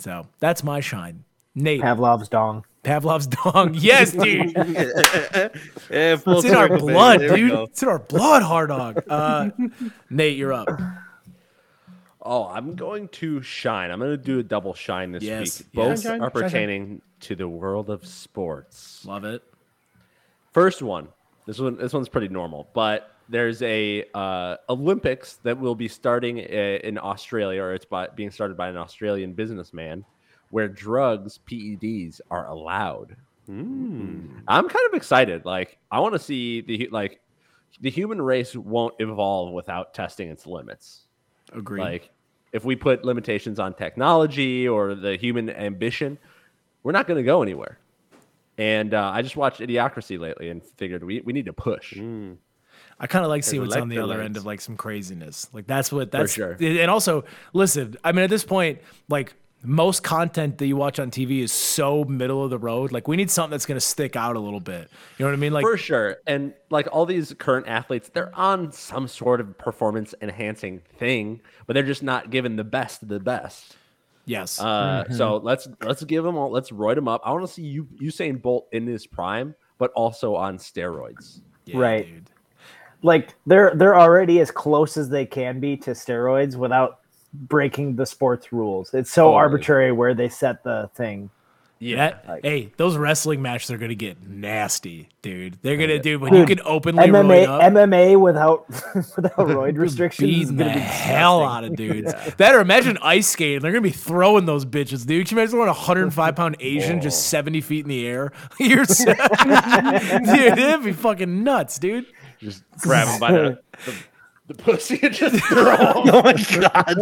So that's my shine. Nate, Pavlov's dong. Pavlov's dong. (laughs) Yes, dude. (laughs) Yeah, It's in our blood, dude. go. It's in our blood, hard dog. Uh, Nate, you're up. Oh, I'm going to shine. I'm going to do a double shine this Yes, week. Both yes. Shine, are shine, shine. pertaining to the world of sports. Love it. First one. This one. This one's pretty normal, but there's a uh, Olympics that will be starting in Australia, or it's by, being started by an Australian businessman, where drugs PEDs are allowed. I'm kind of excited. Like, I want to see the like the human race won't evolve without testing its limits. Agreed. Like, if we put limitations on technology or the human ambition, we're not going to go anywhere. And uh, I just watched Idiocracy lately and figured we, we need to push. I kind of like seeing what's on the other end of like some craziness. Like that's what that's sure. and also listen, I mean at this point, like most content that you watch on TV is so middle of the road. Like we need something that's gonna stick out a little bit. You know what I mean? Like For sure. And like all these current athletes, they're on some sort of performance enhancing thing, but they're just not given the best of the best. yes. Uh, So let's let's give them all. Let's roid them up. I want to see you Usain Bolt in his prime, but also on steroids. Yeah, right. dude. Like they're they're already as close as they can be to steroids without breaking the sports rules. It's so Totally. arbitrary where they set the thing. Yeah. Like- hey, those wrestling matches are gonna get nasty, dude. They're gonna do when you can openly MMA up. MMA without (laughs) without roid restrictions is beating the gonna be hell out of dudes. (laughs) That or imagine ice skating. They're gonna be throwing those bitches, dude. Can you imagine a 105 pound Asian just 70 feet in the air? (laughs) You're so- dude, it'd be fucking nuts, dude. Just (laughs) grab him by the, the, the pussy and just (laughs) throw him. Oh my god!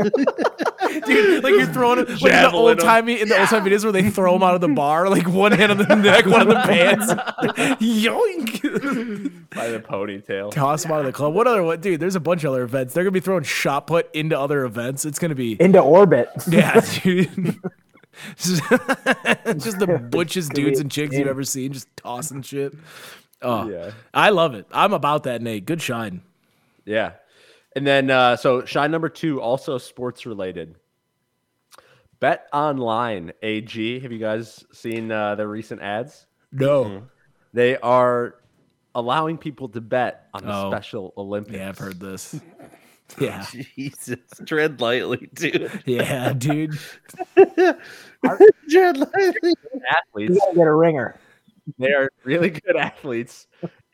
(laughs) dude. Like you're throwing it like in the old timey in the old time videos where they throw them out of the bar, like one hand on the neck, one on the pants. Yoink! by the ponytail. Toss them out of the club. What other? What, dude? There's a bunch of other events. They're gonna be throwing shot put into other events. It's gonna be Into orbit. yeah, dude. just just the butchest dudes and chicks you've ever seen, just tossing shit. Oh, Yeah. I love it. I'm about that, Nate. Good shine. Yeah. And then uh, so shine number two, also sports related. Bet online AG. Have you guys seen uh, the recent ads? No. They are allowing people to bet on the Oh. Special Olympics. Yeah, I've heard this. (laughs) Yeah. Jesus, tread lightly, dude. Yeah, dude. (laughs) Tread lightly. athletes. You gotta get a ringer. They are really good (laughs) athletes,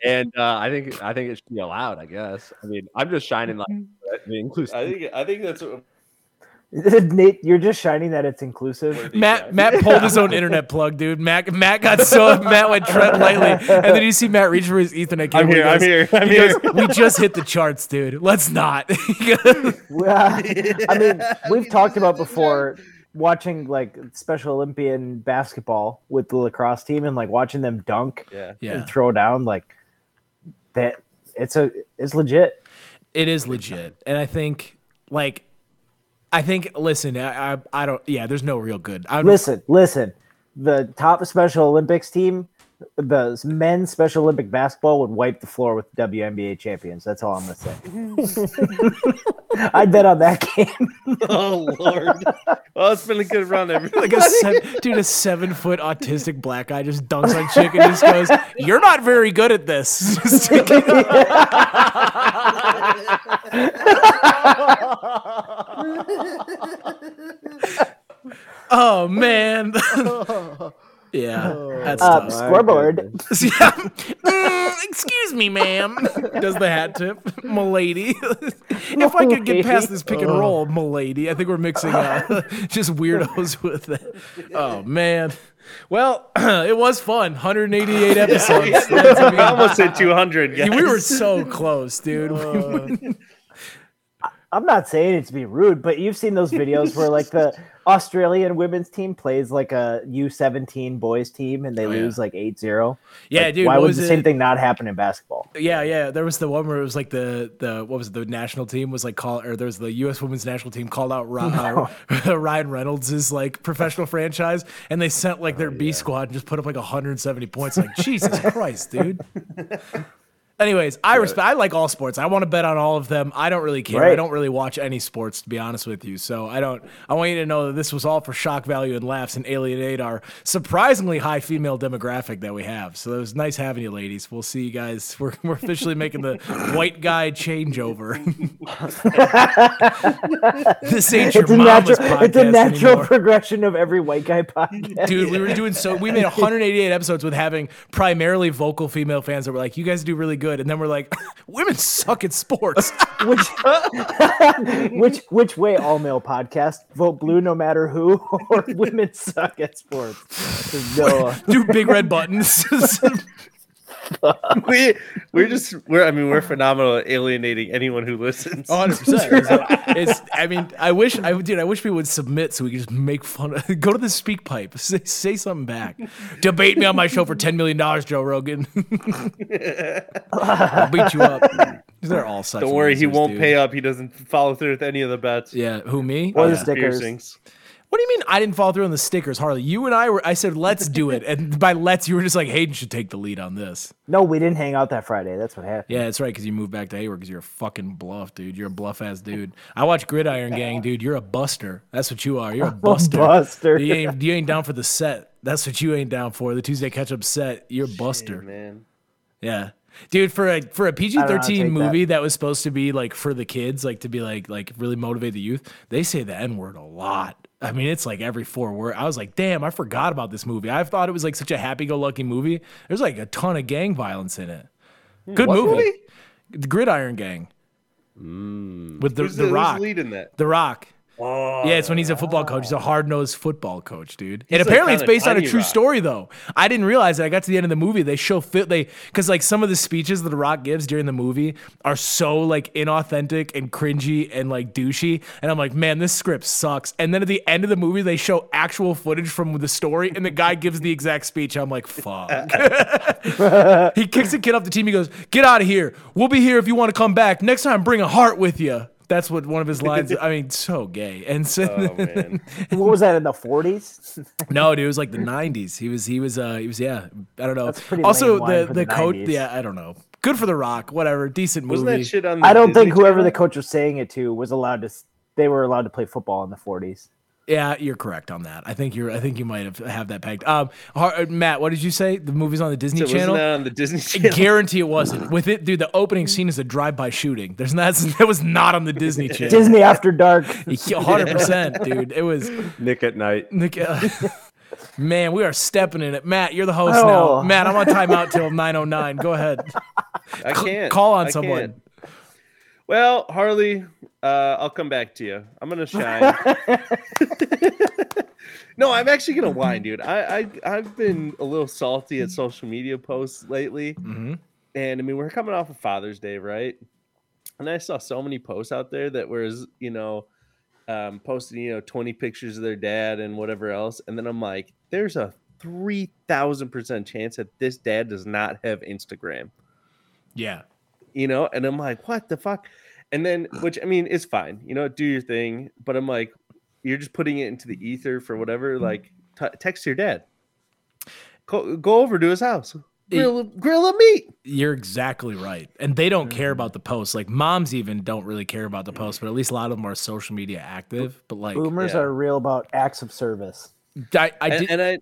and uh, I think I think it should be allowed. I guess. I mean, I'm just shining like the inclusive. I think I think that's what (laughs) Nate, you're just shining that it's inclusive. Matt Matt (laughs) pulled his own internet plug, dude. Matt Matt got so Matt went tread lightly, and then you see Matt reach for his Ethernet cable. I'm he here, I'm here, I'm he here. goes, we just hit the charts, dude. Let's not. Well, I mean, we've talked about before watching like Special Olympian basketball with the lacrosse team and like watching them dunk Yeah. yeah, and throw down like that. It's a it's legit. it is legit, and I think like. I think. Listen, I, I, I don't. Yeah, there's no real good. I Listen, listen. The top Special Olympics team, the men's Special Olympic basketball would wipe the floor with the WNBA champions. That's all I'm gonna say. Mm-hmm. (laughs) I'd bet on that game. (laughs) Oh Lord. well, it's been a good run, everybody. like a seven, dude, a seven foot autistic black guy just dunks on chick and just goes, "You're not very good at this." (laughs) oh man. Yeah, that's Uh, tough. scoreboard. (laughs) Yeah. Mm, excuse me, ma'am. (laughs) Does the hat tip, (laughs) milady? if I could get past this pick and roll, milady, I think we're mixing uh, just weirdos with it. Oh man. Well, (clears throat) it was fun. 188 episodes. I almost said 200, guys. we were so close, dude. I'm not saying it to be rude, but you've seen those videos where like the Australian women's team plays like a U17 boys team and they Oh, yeah. lose like 8-0. yeah, Like, dude. Why would the it? same thing not happen in basketball? Yeah, yeah. There was the one where it was like the the what was it, the national team was like call or there was the U.S. women's national team called out Ry- uh, (laughs) Ryan Reynolds' like professional franchise, and they sent like their B squad and just put up like 170 points. Like Jesus Christ, dude. (laughs) Anyways, I respect. I like all sports. I want to bet on all of them. I don't really care. I don't really watch any sports, to be honest with you. So I don't. I want you to know that this was all for shock value and laughs and alienate our surprisingly high female demographic that we have. So it was nice having you, ladies. We'll see you guys. (laughs) We're we're officially making the white guy changeover. (laughs) this ain't your It's a mama's natural podcast it's a natural anymore. progression of every white guy podcast. Dude, we were doing so. We made (laughs) 188 episodes with having primarily vocal female fans that were like, "You guys do really good," and then we're like, (laughs) "Women suck at sports." (laughs) which (laughs) which which way all male podcast vote blue no matter who or women suck at sports no do big red buttons. (laughs) we we're just we're I mean we're phenomenal at alienating anyone who listens. hundred percent. (laughs) It's. I mean, I wish. I dude. I wish we would submit so we could just make fun. of Go to the SpeakPipe. Say, say something back. Debate me on my show for ten million dollars, Joe Rogan. I'll beat you up. They're all such. Don't worry, he won't dude. pay up. He doesn't follow through with any of the bets. Yeah, who me? or the oh, Yeah. stickers Piercings. What do you mean I didn't follow through on the stickers, Harley? You and I were. I said let's do it, and by let's you were just like Hayden should take the lead on this. no we didn't hang out that friday that's what happened Yeah, that's right. Because you moved back to Hayward because you're a fucking bluff, dude. You're a bluff ass dude. I watch Gridiron Gang, (laughs) dude. You're a buster. That's what you are. You're (laughs) a buster. buster. You ain't, you ain't down for the set. That's what you ain't down for. The Tuesday catch up set. You're a buster. Man. Yeah. Dude, for a for a PG know how to thirteen take that. movie that. was supposed to be like for the kids, like to be like like really motivate the youth, they say the N word a lot. I mean, it's like every four word. I was like, damn, I forgot about this movie. I thought it was like such a happy go lucky movie. There's like a ton of gang violence in it. Hmm. Good What movie. movie? The Gridiron Gang. Hmm. With the Who's the the, Rock. who's leading that? The Rock. Oh, Yeah, it's when he's a football coach. He's a hard nosed football coach, dude. and like apparently, it's based on a true Rock. story, though. I didn't realize that. I got to the end of the movie. They show fit they because like some of the speeches that The Rock gives during the movie are so like inauthentic and cringy and like douchey. And I'm like, man, this script sucks. And then at the end of the movie, they show actual footage from the story, and the guy gives the exact speech. I'm like, fuck. (laughs) he kicks a kid off the team. He goes, "Get out of here. We'll be here if you want to come back. Next time, bring a heart with you." That's what one of his lines. (laughs) I mean, so gay. And so, Oh (laughs) man. What was that in the 40s? (laughs) no, dude, it was like the '90s. He was, he was, uh, he was, yeah. I don't know. That's pretty also, lame the the the coach, yeah, I don't know. Good for the Rock. Whatever, decent movie. Wasn't that shit on? The I don't Disney think whoever Channel? the coach was saying it to was allowed to. They were allowed to play football in the 40s. Yeah, you're correct on that. I think you're. I think you might have have that pegged. Um, Har- uh, Matt, what did you say? The movie's on the Disney So wasn't Channel. that on the Disney Channel. I Channel? guarantee it wasn't. With it, dude, the opening scene is a drive-by shooting. There's not. (laughs) That was not on the Disney (laughs) Channel. Disney After Dark. (laughs) hundred percent, dude. It was. Nick at Nite. Nick, uh, man, we are stepping in it. Matt, you're the host Oh. now. Matt, I'm on timeout till 9:09. Go ahead. I can't Call on I someone. can't. Well, Harley, uh, I'll come back to you. I'm gonna (laughs) shine. (laughs) no, I'm actually gonna whine, dude. I, I I've been a little salty at social media posts lately, Mhm. and I mean we're coming off of Father's Day, right? And I saw so many posts out there that was you know um, posting you know 20 pictures of their dad and whatever else, and then I'm like, there's a three thousand percent chance that this dad does not have Instagram Yeah. you know and i'm like what the fuck and then which i mean it's fine you know do your thing but i'm like you're just putting it into the ether for whatever mm-hmm. like t- text your dad go, go over to his house grill, grill a meat You're exactly right. And they don't care mm-hmm. about the posts. Like moms even don't really care about the posts, but at least a lot of them are social media active. But like Boomers Yeah. are real about acts of service. I, I and, did and i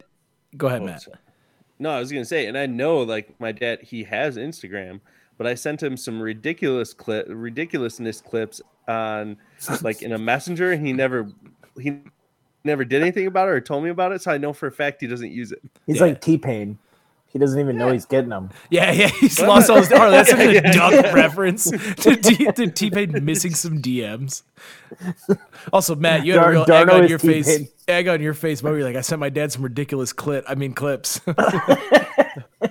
go ahead, oh, Matt. sorry. no i was gonna say and i know like my dad he has instagram but i sent him some ridiculous clip ridiculousness clips on like in a messenger and he never he never did anything about it or told me about it so i know for a fact he doesn't use it He's Yeah. like T Pain. He doesn't even know he's getting them. Yeah, yeah, he's lost all his. Oh, that's (laughs) such a duck reference (laughs) to, T- to T-Pain missing some DMs. Also, Matt, you had a Dar- real egg Darno on your face. T-Pain. Egg on your face. But you're like, I sent my dad some ridiculous clip. I mean, clips. (laughs)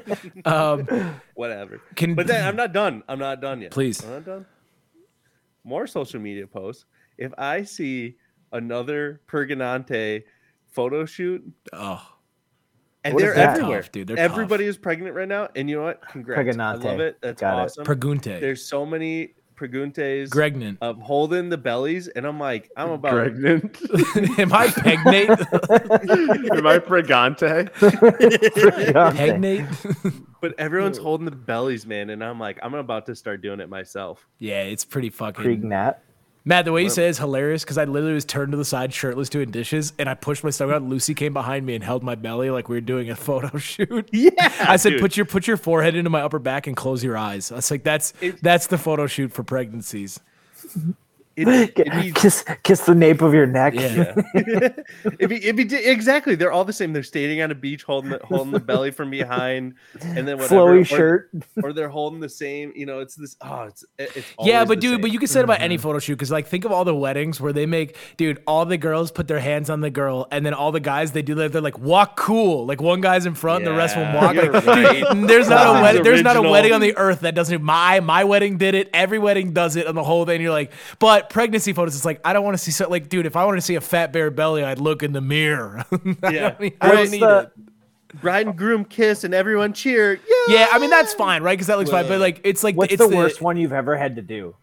(laughs) um, whatever. Can- but then I'm not done. I'm not done yet. Please. I'm not done. More social media posts. If I see another Pergonante photo shoot, oh, and What is they're everywhere. Tough, dude. They're Everybody is pregnant right now, and you know what? Congrats. I love it. That's Got it. awesome. Pregunte, There's so many Preguntes Pregnant. of holding the bellies, and I'm like, I'm about Pregnant. (laughs) Am I pregnant? (laughs) Am I (laughs) pregante? Pregnant? but everyone's holding the bellies, man, and I'm like, I'm about to start doing it myself. yeah, it's pretty fucking. Pregnat. Matt, the way you say it is hilarious because I literally was turned to the side, shirtless, doing dishes, and I pushed my stomach out. Lucy came behind me and held my belly like we were doing a (laughs) photo shoot. (laughs) Yeah, I said, dude. "Put your put your forehead into my upper back and close your eyes." I was like, "That's It- that's the photo shoot for pregnancies." It, it needs- Kiss, kiss the nape of your neck. Yeah, if he, if he did, exactly, they're all the same. They're standing on a beach, holding the, holding the belly from behind, and then whatever, Flowy or- shirt. (laughs) or they're holding the same. You know, it's this. Oh, it's it's yeah, but dude, same. but you can say it about any mm-hmm. photo shoot because like think of all the weddings where they make dude all the girls put their hands on the girl and then all the guys they do that they're like walk cool like one guy's in front and the rest will Yeah, walk like right. dude, there's not a wedding there's not a wedding on the earth that doesn't my my wedding did it every wedding does it on the whole thing you're like but pregnancy photos it's like I don't want to see so like dude if I want to see a fat bare belly I'd look in the mirror I Yeah. don't, I don't need the- it bride and groom kiss and everyone cheer. Yeah, yeah I mean that's fine right because that looks fine but like it's like What's it's the worst one you've ever had to do?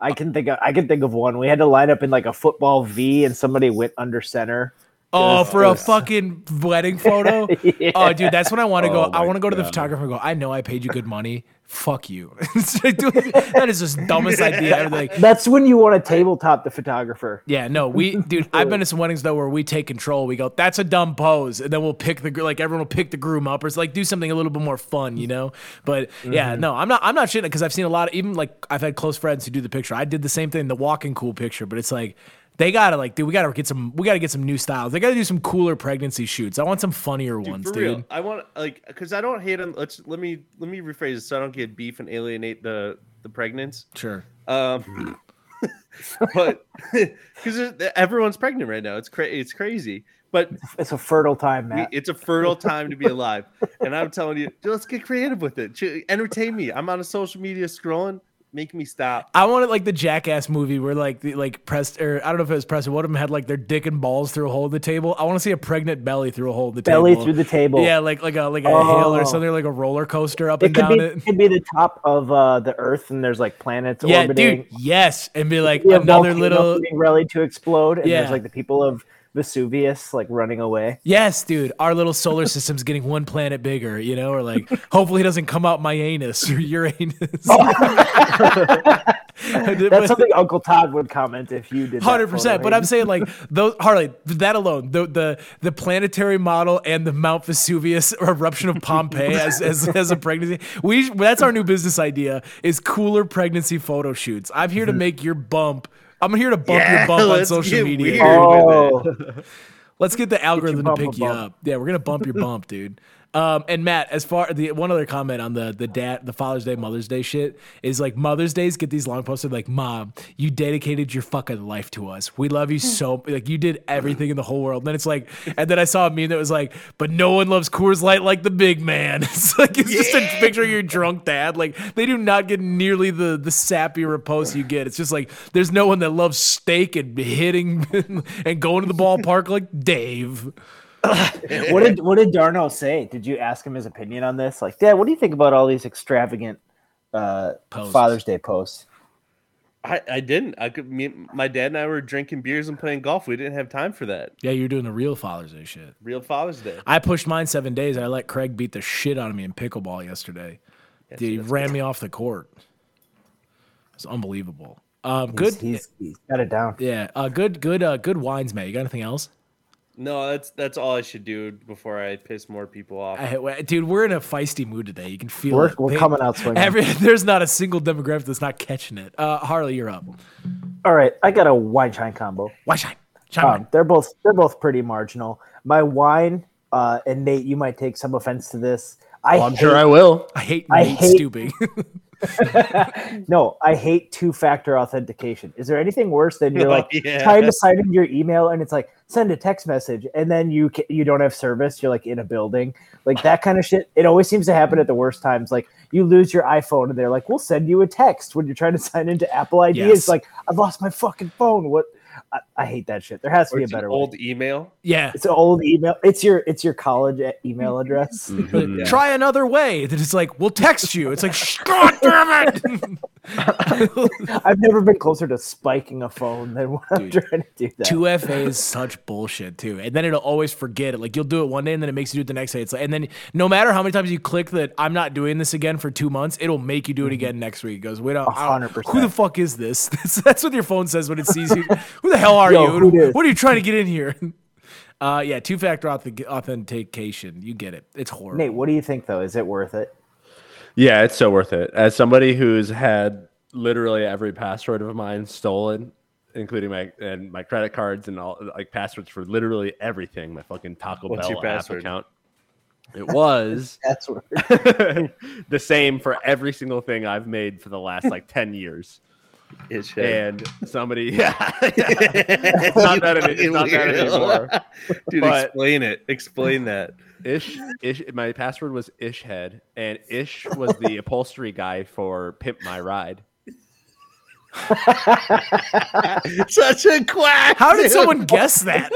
I can think of I can think of one. We had to line up in like a football V and somebody went under center. Oh, for a fucking wedding photo? (laughs) Oh, dude, that's when I want to go. Oh I want to go to the God. photographer and go, I know I paid you good money. Fuck you. (laughs) That is just dumbest idea ever. Like, (laughs) That's when you want to tabletop the photographer. yeah, no, we, dude, I've been to some weddings though where we take control. We go, that's a dumb pose, and then we'll pick the like everyone will pick the groom up, or it's like do something a little bit more fun, you know. But yeah, mm-hmm. no, I'm not, I'm not shitting because I've seen a lot of even like I've had close friends who do the picture. I did the same thing, the walking cool picture, but it's like. They gotta like, dude. We gotta get some. We gotta get some new styles. They gotta do some cooler pregnancy shoots. I want some funnier Dude, ones, dude. real. I want like because I don't hate them. Let's let me let me rephrase it so I don't get beef and alienate the the pregnants. Sure. Um, (laughs) but (laughs) because everyone's pregnant right now, it's cra- it's crazy. But It's a fertile time, man. It's a fertile time to be alive, and I'm telling you, dude, let's get creative with it. Ch- Entertain me. I'm on a social media scrolling. Make me stop. I wanted like the Jackass movie where like the like pressed or I don't know if it was pressed. One of them had like their dick and balls through a hole in the table. I want to see a pregnant belly through a hole in the Belly table. through the table. Yeah, like like a like a hill or Oh. something like a roller coaster up It and could down be, it. it could be the top of uh, the Earth, and there's like planets Yeah, orbiting. dude. Yes, and be like We have another little. being ready to explode, and Yeah. there's like the people of Vesuvius like running away. Yes, dude. Our little solar (laughs) system's getting one planet bigger, you know, or like hopefully it doesn't come out my anus or Uranus. (laughs) (laughs) That's something Uncle Todd would comment if you did. Hundred percent, but I'm saying like those Harley that alone, the the the planetary model and the Mount Vesuvius eruption of Pompeii as, as as a pregnancy. We that's our new business idea is cooler pregnancy photo shoots. I'm here to mm-hmm. make your bump. I'm here to bump Yeah, your bump on let's social get media. weird. Oh, Let's get the algorithm to bump pick you bump. up. Yeah, we're gonna bump your bump, dude. Um, and Matt, as far the one other comment on the the dad the Father's Day Mother's Day shit is like Mother's Days get these long posts of like Mom, you dedicated your fucking life to us. We love you so (laughs) like you did everything in the whole world. And then it's like, and then I saw a meme that was like, but no one loves Coors Light like the big man. (laughs) It's like it's just a picture of your drunk dad. Like they do not get nearly the the sappy repose you get. It's just like there's no one that loves steak and hitting (laughs) and going to the ballpark like Dave. (laughs) what did what did Darno say? Did you ask him his opinion on this? Like, Dad, what do you think about all these extravagant uh, Posts. Father's Day posts? I, I didn't. I could. Me, my dad and I were drinking beers and playing golf. We didn't have time for that. Yeah, you're doing the real Father's Day shit. Real Father's Day. I pushed mine seven days. I let Craig beat the shit out of me in pickleball yesterday. Dude, he ran me off the court. It's unbelievable. Um, good. He's, he's, he's got it down. yeah, uh, good, good, uh, good whines, man. You got anything else? No, that's that's all I should do before I piss more people off. I, dude, we're in a feisty mood today. You can feel We're- it. we're They- coming out swinging. Every, (laughs) there's not a single demographic that's not catching it. Uh, Harley, you're up. All right, I got a whine shine combo. Why shine? Shine Um, they're both they're both pretty marginal. My whine, uh, and Nate, you might take some offense to this. I Well, I'm hate, sure I will. I hate I Nate hate- stooping. (laughs) (laughs) no, I hate two factor authentication. Is there anything worse than you're Oh, like yeah. trying to sign in your email and it's like send a text message and then you you don't have service. You're like in a building, like that kind of shit. It always seems to happen at the worst times. Like you lose your iPhone and they're like, "We'll send you a text when you're trying to sign into Apple ID." Yes. It's like I've lost my fucking phone. What? I, I hate that shit. There has to Or be a it's an better way. old email. yeah. It's an old email. It's your it's your college email (laughs) address. (laughs) Mm-hmm. Try another way. That it's like, we'll text you. It's like, "Shh, God damn it. (laughs) I've never been closer to spiking a phone than when I'm trying to do that. 2FA is such bullshit too. And then it'll always forget it. Like you'll do it one day and then it makes you do it the next day. It's like, and then no matter how many times you click that I'm not doing this again for two months, it'll make you do it again next week. It goes, wait, I don't- I don't- 100%. who the fuck is this? That's, that's what your phone says when it sees you. who the hell are Yo, you? What are you trying to get in here? (laughs) Uh, yeah, two factor authentication. You get it. It's horrible. Nate, what do you think though? Is it worth it? Yeah, it's so worth it. As somebody who's had literally every password of mine stolen, including my and my credit cards and all like passwords for literally everything, my fucking Taco What's Bell app password? account. It was (laughs) That's (laughs) the same for every single thing I've made for the last like 10 years. It's And somebody, (laughs) yeah, it's not that, any- it's not that anymore. (laughs) Dude, But- explain it. Explain that. Ish, ish. My password was Ishhead, and Ish was the upholstery guy for Pimp My Ride. (laughs) Such a quack. How did dude. someone guess that?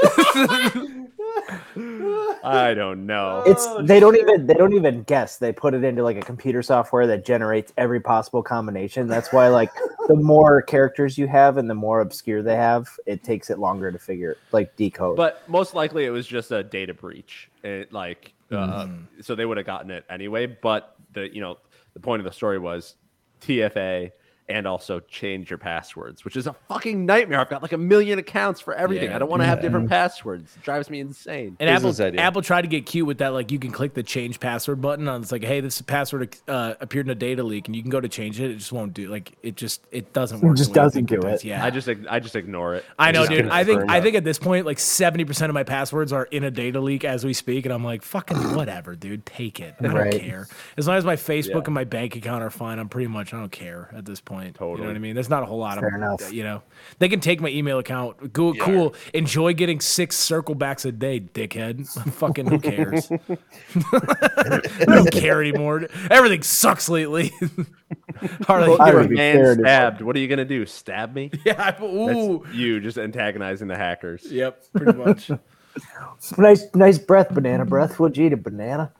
(laughs) I don't know. It's they don't even they don't even guess. They put it into like a computer software that generates every possible combination. That's why like (laughs) the more characters you have and the more obscure they have, it takes it longer to figure like decode. But most likely it was just a data breach. It, like, uh, so they would have gotten it anyway. But the you know the point of the story was TFA and also change your passwords, which is a fucking nightmare. I've got like a million accounts for everything. Yeah, I don't want to have different passwords. It drives me insane. And Apple, idea. Apple tried to get cute with that. Like you can click the change password button on. It's like, hey, this password uh, appeared in a data leak, and you can go to change it. It just won't do. Like it just it doesn't work. just the way I doesn't think do does. it. Yeah, I just I just ignore it. I know, dude. I think confirm I think at this point, like seventy percent of my passwords are in a data leak as we speak, and I'm like, fucking (sighs) whatever, dude. Take it. I don't Right. care. As long as my Facebook Yeah. and my bank account are fine, I'm pretty much I don't care at this point. Point. You Totally. know what I mean? There's not a whole lot Fair of enough. You know, they can take my email account. Go, cool. Enjoy getting six circle backs a day, dickhead. (laughs) Fucking who cares? (laughs) I don't care anymore. Everything sucks lately. (laughs) Harley, I You're a be man stabbed. What are you gonna do? Stab me? yeah. I- That's Ooh. you just antagonizing the hackers. Yep. Pretty much. Nice, nice breath, banana breath. Would you eat a banana?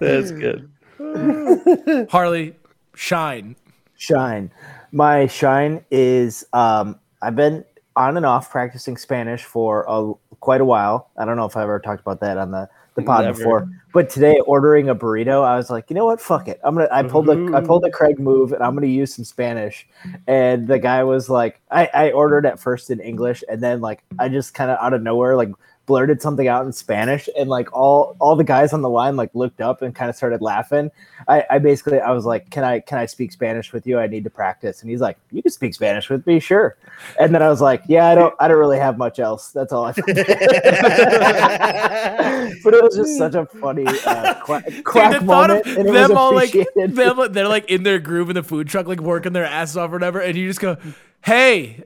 That's good. (laughs) Harley, shine. shine. My shine is um, I've been on and off practicing Spanish for a, quite a while. I don't know if I've ever talked about that on the, the pod Never. before, but today ordering a burrito, I was like, you know what? Fuck it. I'm gonna. I pulled the I pulled the Craig move, and I'm gonna use some Spanish. And the guy was like, I, I ordered at first in English, and then like I just kind of out of nowhere like blurted something out in Spanish, and like all all the guys on the line like looked up and kind of started laughing. I, I basically I was like, can I can I speak Spanish with you? I need to practice. And he's like, you can speak Spanish with me, sure. And then I was like, yeah, I don't I don't really have much else. That's all I. (laughs) (laughs) but it was just such a funny uh, quack, quack Dude, moment, of and it them was all like them, they're like in their groove in the food truck, like working their asses off or whatever, and you just go, "Hey,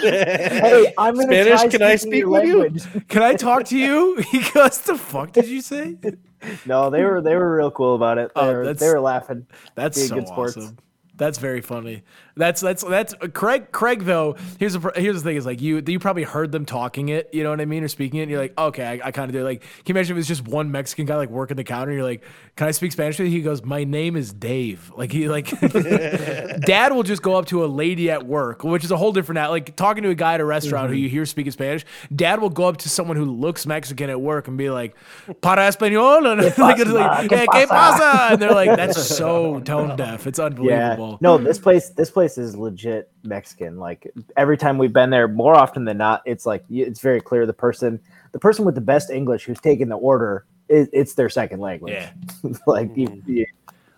hey, (laughs) I'm gonna Spanish, can I speak your with you? can I talk to you?" (laughs) He goes, "The fuck did you say?" No, they were they were real cool about it. They, Oh, were, they were laughing. That's so good sports. awesome. That's very funny. That's that's that's uh, Craig. Craig though. Here's the here's the thing: is like you you probably heard them talking it. You know what I mean, or speaking it. And you're like, okay, I, I kind of do. Like, can you imagine if it was just one Mexican guy like working the counter? You're like, can I speak Spanish with you? He goes, my name is Dave. Like he like, (laughs) dad will just go up to a lady at work, which is a whole different. Like talking to a guy at a restaurant who you hear speaking Spanish. Dad will go up to someone who looks Mexican at work and be like, para español, (laughs) and like, it's like, ¿Qué "Hey, ¿qué pasa?" pasa? And they're like, that's (laughs) so tone deaf. It's unbelievable. Yeah. unbelievable. No, this place this place is legit Mexican. Like every time we've been there, more often than not, it's like it's very clear the person the person with the best English who's taking the order is it's their second language. Yeah. (laughs) like you, mm-hmm. you-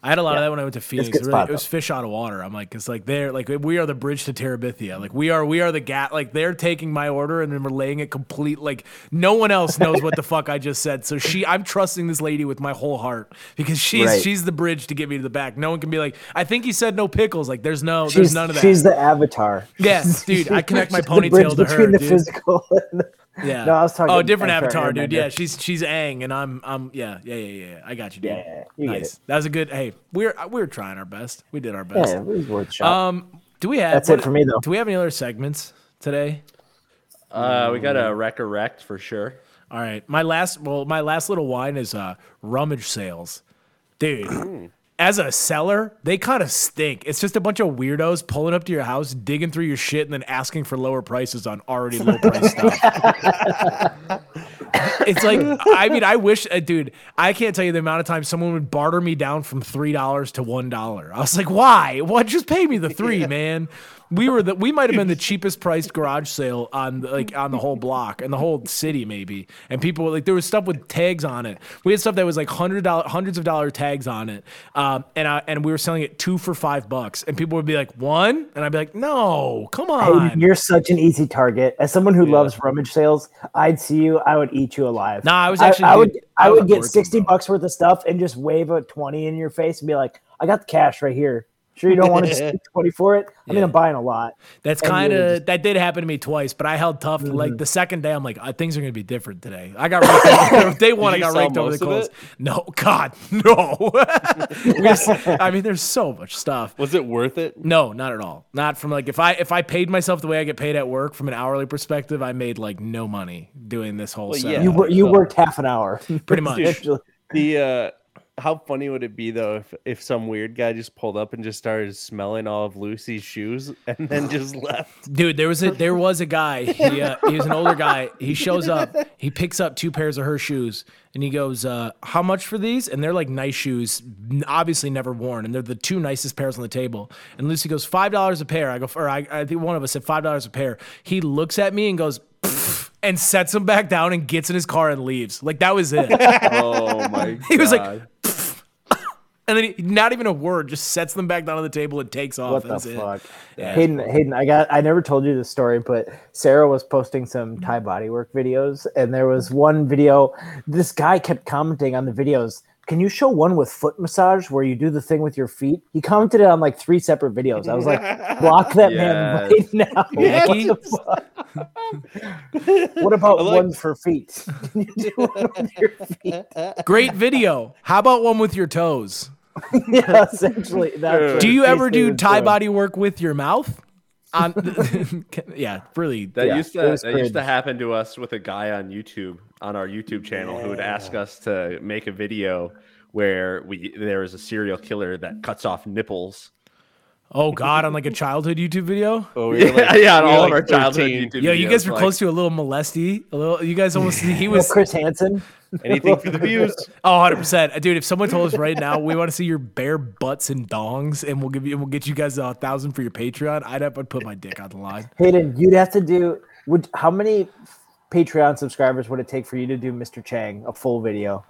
I had a lot of that when I went to Phoenix. It, really- it was fish out of water. I'm like, it's like they're like we are the bridge to Terabithia. Like we are we are the gat. Like they're taking my order and then relaying it complete. Like no one else knows what the fuck I just said. So she, I'm trusting this lady with my whole heart because she's Right. she's the bridge to get me to the back. No one can be like, I think he said no pickles. Like there's no there's none of that. she's the avatar. Yes, dude, I connect my (laughs) She's ponytail to between her, the dude. physical. And the, yeah. No, I was talking Oh, different Avatar avatar, dude. Yeah, she's she's Aang, and I'm I'm yeah yeah yeah yeah. yeah. I got you, dude. Yeah, yeah, yeah. You nice. That was a good. Hey, we're we're trying our best. We did our best. yeah, it was worth shot. Um, do we have? That's it for me, though. Do we have any other segments today? Uh, we got a recollect for sure. All right, my last well, my last little whine is uh rummage sales, dude. As a seller, they kind of stink. It's just a bunch of weirdos pulling up to your house, digging through your shit, and then asking for lower prices on already low price (laughs) stuff. it's like, I mean, I wish, uh, dude, I can't tell you the amount of times someone would barter me down from three dollars to one dollar. I was like, why? What? Just pay me the three, man. We were the we might have been the (laughs) cheapest priced garage sale on the- like on the whole block and the whole city maybe. And people were like there was stuff with tags on it. We had stuff that was like hundred dollar hundreds of dollar tags on it. Um, and I, and we were selling it two for five bucks. And people would be like one, and I'd be like, no, come on. Hey, you're such an easy target. As someone who loves rummage sales, I'd see you. I would eat you alive. Nah, I was I- actually- I, would. I, I would get sixty bucks worth of stuff and just wave a twenty in your face and be like, "I got the cash right here. Sure, you don't want to (laughs) just twenty for it. I mean, I'm buying a lot. That's kind of just- Mm-hmm. that did happen to me twice, but I held tough. Like the second day, I'm like, uh, things are gonna be different today. I got raked over, day one. I got raked over the most clothes. of it? No, God, (laughs) no. (laughs) We I mean, there's so much stuff. Was it worth it? No, not at all. Not from like if I if I paid myself the way I get paid at work from an hourly perspective, I made like no money doing this whole. Well, setup. yeah. You wor- you so- worked half an hour. Pretty much. Essentially. The uh how funny would it be though if if some weird guy just pulled up and just started smelling all of Lucy's shoes (laughs) and then just (laughs) left? Dude, there was a there was a guy. He uh, he was an older guy. He shows up. He picks up two pairs of her shoes, and he goes, uh, "How much for these?" And they're like nice shoes, obviously never worn, and they're the two nicest pairs on the table. And Lucy goes, five dollars a pair." I go, or I, I think one of us said five dollars a pair. He looks at me and goes. And sets him back down and gets in his car and leaves. Like that was it. (laughs) Oh my god. He was like, And then he, not even a word, just sets them back down on the table and takes off. What the That's it. fuck? Yeah, Hayden, Hayden, I got I never told you this story, but Sarah was posting some Thai bodywork videos, and there was one video. This guy kept commenting on the videos. Can you show one with foot massage where you do the thing with your feet? He commented on like three separate videos. I was like, (laughs) block that man right now. (laughs) Nicky? What, the fuck? what about like- one for feet? (laughs) Can you do one with your feet? Great video. How about one with your toes? (laughs) yeah, essentially. That's Do you ever do was Thai body work with your mouth? On, um, (laughs) (laughs) yeah, really. That Yeah, used to was that used to happen to us with a guy on YouTube on our YouTube channel who would ask us to make a video where we there is a serial killer that cuts off nipples. Oh God, on like a childhood YouTube video. Oh, we were Yeah, like- yeah, on we were all of like our childhood 13. YouTube Yo, you guys were like- close to a little molesty. A little. You guys almost. He Well, was. Chris Hansen. (laughs) Anything for the views. Oh, 100 percent, dude. If someone told us right now we want to see your bare butts and dongs, and we'll give you, we'll get you guys a thousand for your Patreon, I'd have to put my dick on the line. Hayden, you'd have to do. Would how many Patreon subscribers would it take for you to do Mr. Chang a full video?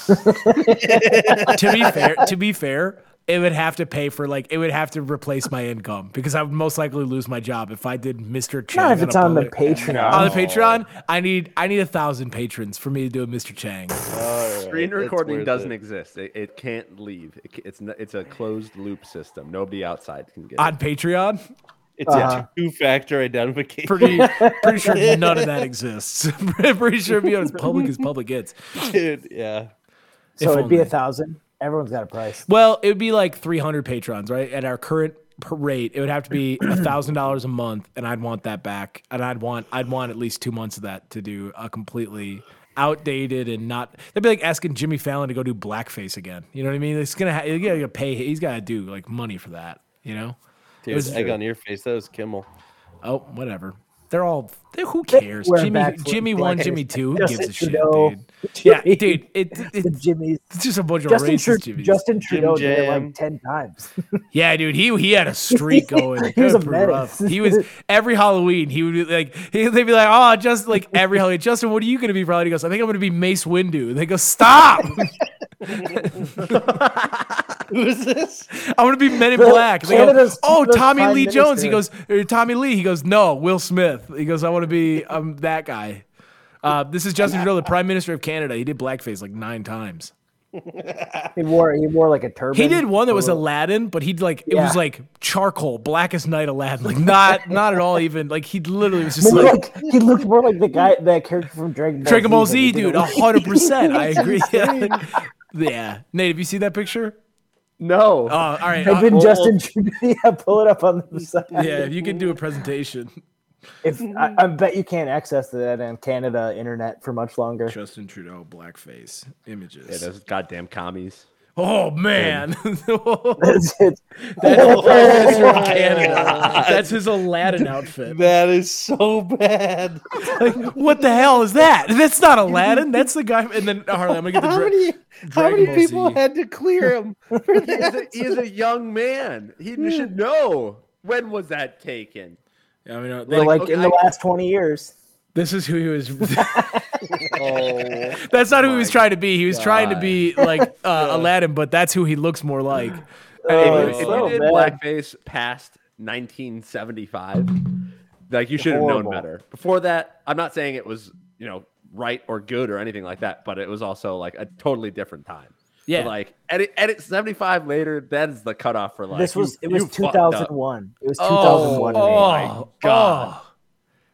(laughs) to be fair, to be fair, it would have to pay for like it would have to replace my income because I would most likely lose my job if I did Mr. Chang. Not if it's on the public- Patreon. On the Patreon, I need I need a thousand patrons for me to do a Mr. Chang. Screen recording doesn't it. exist. It, it can't leave. It, it's it's a closed loop system. Nobody outside can get On it. Patreon, It's Uh-huh. a two-factor identification. pretty (laughs) pretty sure none of that exists. (laughs) pretty sure if you as public as public gets. Dude, yeah. So If it'd be a thousand. Everyone's got a price. Well, it would be like 300 patrons, right? At our current rate, it would have to be a (clears throat) thousand dollars a month, and I'd want that back, and I'd want I'd want at least two months of that to do a completely outdated and not. That'd be like asking Jimmy Fallon to go do blackface again. You know what I mean? It's gonna ha- you gotta pay. He's gotta do like money for that. You know? Dude, was egg true. on your face. That was Kimmel. Oh, whatever. They're all. They're, who cares? Wearing Jimmy, backflip Jimmy one, blackface. Jimmy two. Who Justin gives a shit, Trudeau. dude? (laughs) Yeah, dude. It, it, The it's just a bunch of Justin, racist Tru- Jimmys. Justin Trudeau did it like ten times. (laughs) Yeah, dude, he he had a streak (laughs) going. He was a pretty menace. He was every Halloween. He would be like, he, they'd be like, oh, just like every Halloween. Justin, what are you going to be for Halloween? He goes, I think I'm going to be Mace Windu. They go, stop. (laughs) Who is this? I want to be Men in The- Black. They go, oh, Tommy Prime Lee Jones. He goes, or Tommy Lee. He goes, no, Will Smith. He goes, I want to be um that guy. Uh, this is Justin Trudeau, the Prime Minister of Canada. He did blackface like nine times. (laughs) he wore he wore like a turban. He did one that was Aladdin, but he'd like it was like charcoal, blackest night Aladdin, like not not at all even like he literally was just like like, he looked more like the guy, that character from Dragon Ball Dragon Ball than he Z, dude, a- a hundred percent. I (laughs) agree. Yeah. yeah, Nate, have you seen that picture? No. Oh, all right. I've uh, been well, Justin Trudeau. (laughs) Yeah, pull it up on the (laughs) side. yeah, if you can do a presentation. If I, I bet you can't access that on Canada internet for much longer. Justin Trudeau blackface images. Yeah, those goddamn commies. Oh man, (laughs) That's it. that's the Prime Minister of Canada. That's his Aladdin outfit. That is so bad. (laughs) Like, what the hell is that? That's not Aladdin. (laughs) That's the guy. And then Harley, I'm gonna get the. How dra- many, how many people Z. had to clear him for He is, a, that? he is a young man. He should know. When was that taken? I mean, uh, They're like, like in the I- last twenty years. This is who he was. (laughs) Oh, that's not who he was trying to be. He was trying to be like (laughs) uh, Aladdin, but that's who he looks more like. Oh, if, you- if so you did bad. blackface past 1975, like you should have known better. Before that, I'm not saying it was you know right or good or anything like that, but it was also like a totally different time. Yeah. But, like edit, edit 75 later, that is the cutoff for like This was you- it was you two fucked up. thousand one. It was two Oh, thousand one. oh, my God. oh.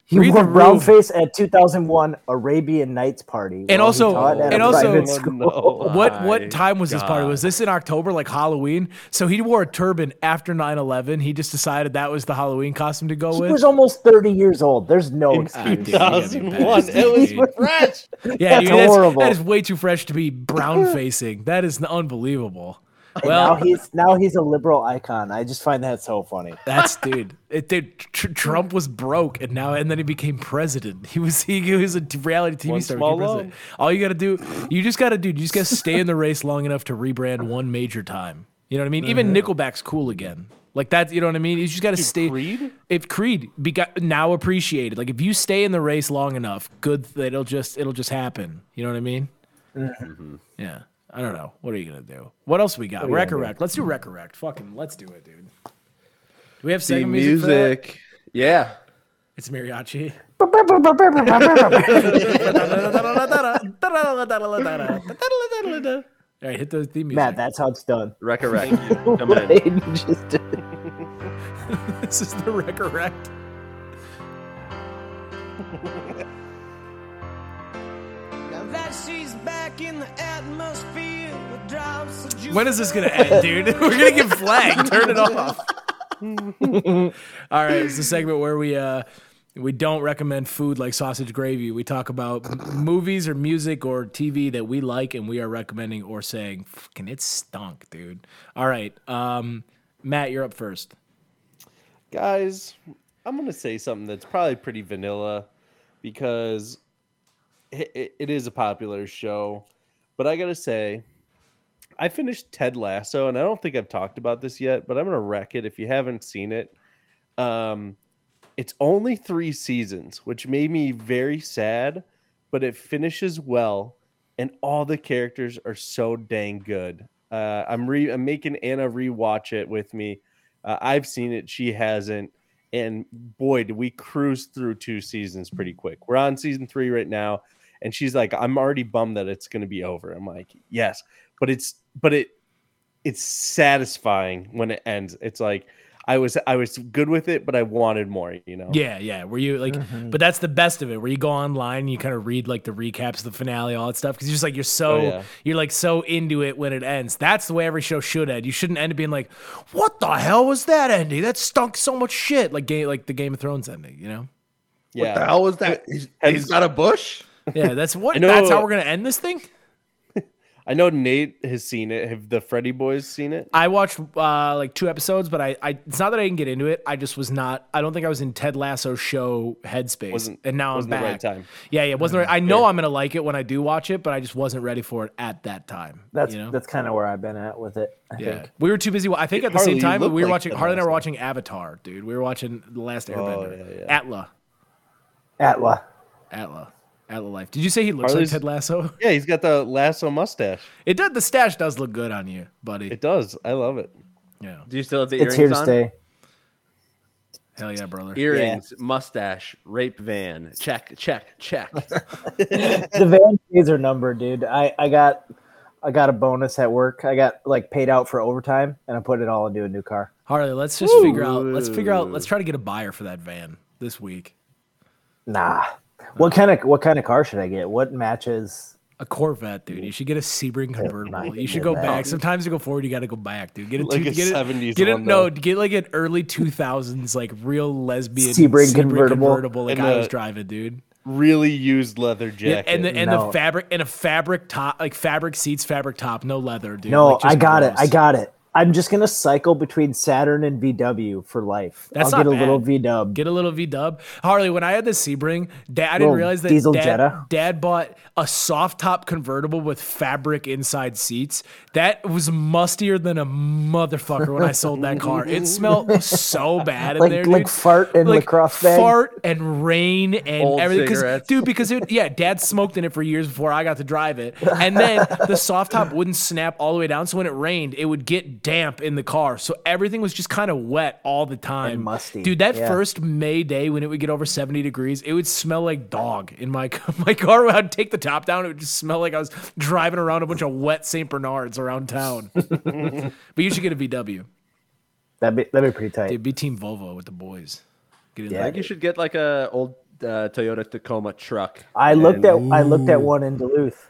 He Read wore the brown face at 2001 Arabian Nights party. while he also- and also- private Oh, school. (laughs) no. What what time was this party? Was this in October, like Halloween? So he wore a turban after 9-11. He just decided that was the Halloween costume to go He with. He was almost 30 years old. There's no dude, excuse. you gotta be 2001. It was (laughs) fresh. Yeah, That's dude, that's, horrible. that is way too fresh to be brown (laughs) facing. That is unbelievable. (laughs) now Well, he's now he's a liberal icon. I just find that so funny. that's dude. It, dude, tr- Trump was broke, and now and then he became president. He was he, he was a reality TV One star. small president. All you got to do, you just got to do, you just got to stay in the race long enough to rebrand one major time. You know what I mean? Mm-hmm. Even Nickelback's cool again. Like that, you know what I mean? You just got to stay. Creed? If Creed be got, now appreciated, like if you stay in the race long enough, good, it'll just it'll just happen. You know what I mean? Mm-hmm. Yeah. I don't know. What are you gonna do? What else we got? are you gonna? Recorrect. Let's do recorrect. Fucking let's do it, dude. Do we have The segment music? for that? music. Yeah. It's mariachi. All right, hit the theme music. Matt, that's how it's done. Recorrect. (laughs) Coming in. Aiden just did it. (laughs) this is the recorrect. (laughs) When is this gonna end, dude? (laughs) We're gonna get flagged. Turn it off. All right, it's the segment where we uh we don't recommend food like sausage gravy. We talk about movies or music or TV that we like and we are recommending or saying, "Fucking it stunk, dude." All right, um, Matt, you're up first. guys, I'm gonna say something that's probably pretty vanilla because it, it, is a popular show, but I gotta say, I finished Ted Lasso, and I don't think I've talked about this yet, but I'm gonna wreck it if you haven't seen it. Um, it's only three seasons, which made me very sad, but it finishes well, and all the characters are so dang good. Uh, I'm re I'm making Anna rewatch it with me. Uh, I've seen it, she hasn't, and boy, did we cruise through two seasons pretty quick. We're on season three right now, and she's like, "I'm already bummed that it's going to be over." I'm like, "Yes," but it's but it it's satisfying when it ends. It's like I was I was good with it, but I wanted more. You know? Yeah, yeah. Where you like, mm-hmm. but that's the best of it. Where you go online, and you kind of read like the recaps, the finale, all that stuff. Because you're just like you're so Oh, yeah. you're like so into it when it ends. That's the way every show should end. You shouldn't end up being like, what the hell was that ending? That stunk so much shit. Like game like the Game of Thrones ending. You know? yeah. What the hell was that? He's, he's got a bush. Yeah, that's what. (laughs) I That's how we're gonna end this thing. I know Nate has seen it. Have the Freddy boys seen it? I watched uh, like two episodes, but I, I it's not that I didn't get into it. I just was not. I don't think I was in Ted Lasso show headspace, Wasn't- and now I'm wasn't the back. right time. Yeah, yeah, it wasn't. Right. I know I'm gonna like it when I do watch it, but I just wasn't ready for it at that time. That's you know? that's kind of where I've been at with it. I yeah. think. We were too busy. I think at the Harley, same time we were like watching. Harley and I were watching Avatar, dude. We were watching The Last Airbender. yeah, yeah. Atla, Atla. Atla, Atla Life. Did you say he looks Harley's- like Ted Lasso? (laughs) Yeah, he's got the lasso mustache. It does. The stash does look good on you, buddy. It does. I love it. yeah. Do you still have the It's here earrings to on? stay. Hell yeah, brother. Earrings, mustache, rape van. Check, check, check. (laughs) the van days are numbered, dude. I I got I got a bonus at work. I got like paid out for overtime, and I put it all into a new car. Harley, let's just figure out. Let's figure out. Let's try to get a buyer for that van this week. Nah. What uh, kind of what kind of car should I get? What matches? A Corvette, dude. You should get a Sebring convertible. You should go that. back. Sometimes you go forward, you got to go back, dude. Get a, Like two, a get 70s Get a, one, no, get like an early two thousands, like real lesbian Sebring convertible. like And I the- was driving, dude. Really used leather Yeah, jacket. and the and No. the fabric and a fabric top, like fabric seats, fabric top, no leather, dude. No, Like, I got it. I got it. I'm just gonna cycle between Saturn and VW for life. That's I'll not get a little bad. V dub. Get a little V dub. Harley, when I had the Sebring, dad, I didn't realize that diesel dad, Jetta. dad bought a soft top convertible with fabric inside seats. That was mustier than a motherfucker when I sold that car. It smelled so bad in (laughs) Like- there, like dude. fart and lacrosse bag? Fart and rain and Old everything. 'Cause- cigarettes. dude, because it, yeah, dad smoked in it for years before I got to drive it. And then the soft top wouldn't snap all the way down. So when it rained, it would get damp in the car. So everything was just kind of wet all the time. musty, Dude, that yeah. first May day when it would get over 70 degrees, it would smell like dog in my (laughs) my car. I'd take the top down, it would just smell like I was driving around a bunch of wet St. Bernards around town. (laughs) but you should get a VW. That'd be that'd be pretty tight. Dude, be Team Volvo with the boys. Get in Yeah. I think you should get like a old uh, Toyota Tacoma truck. I looked And at I looked at one in Duluth.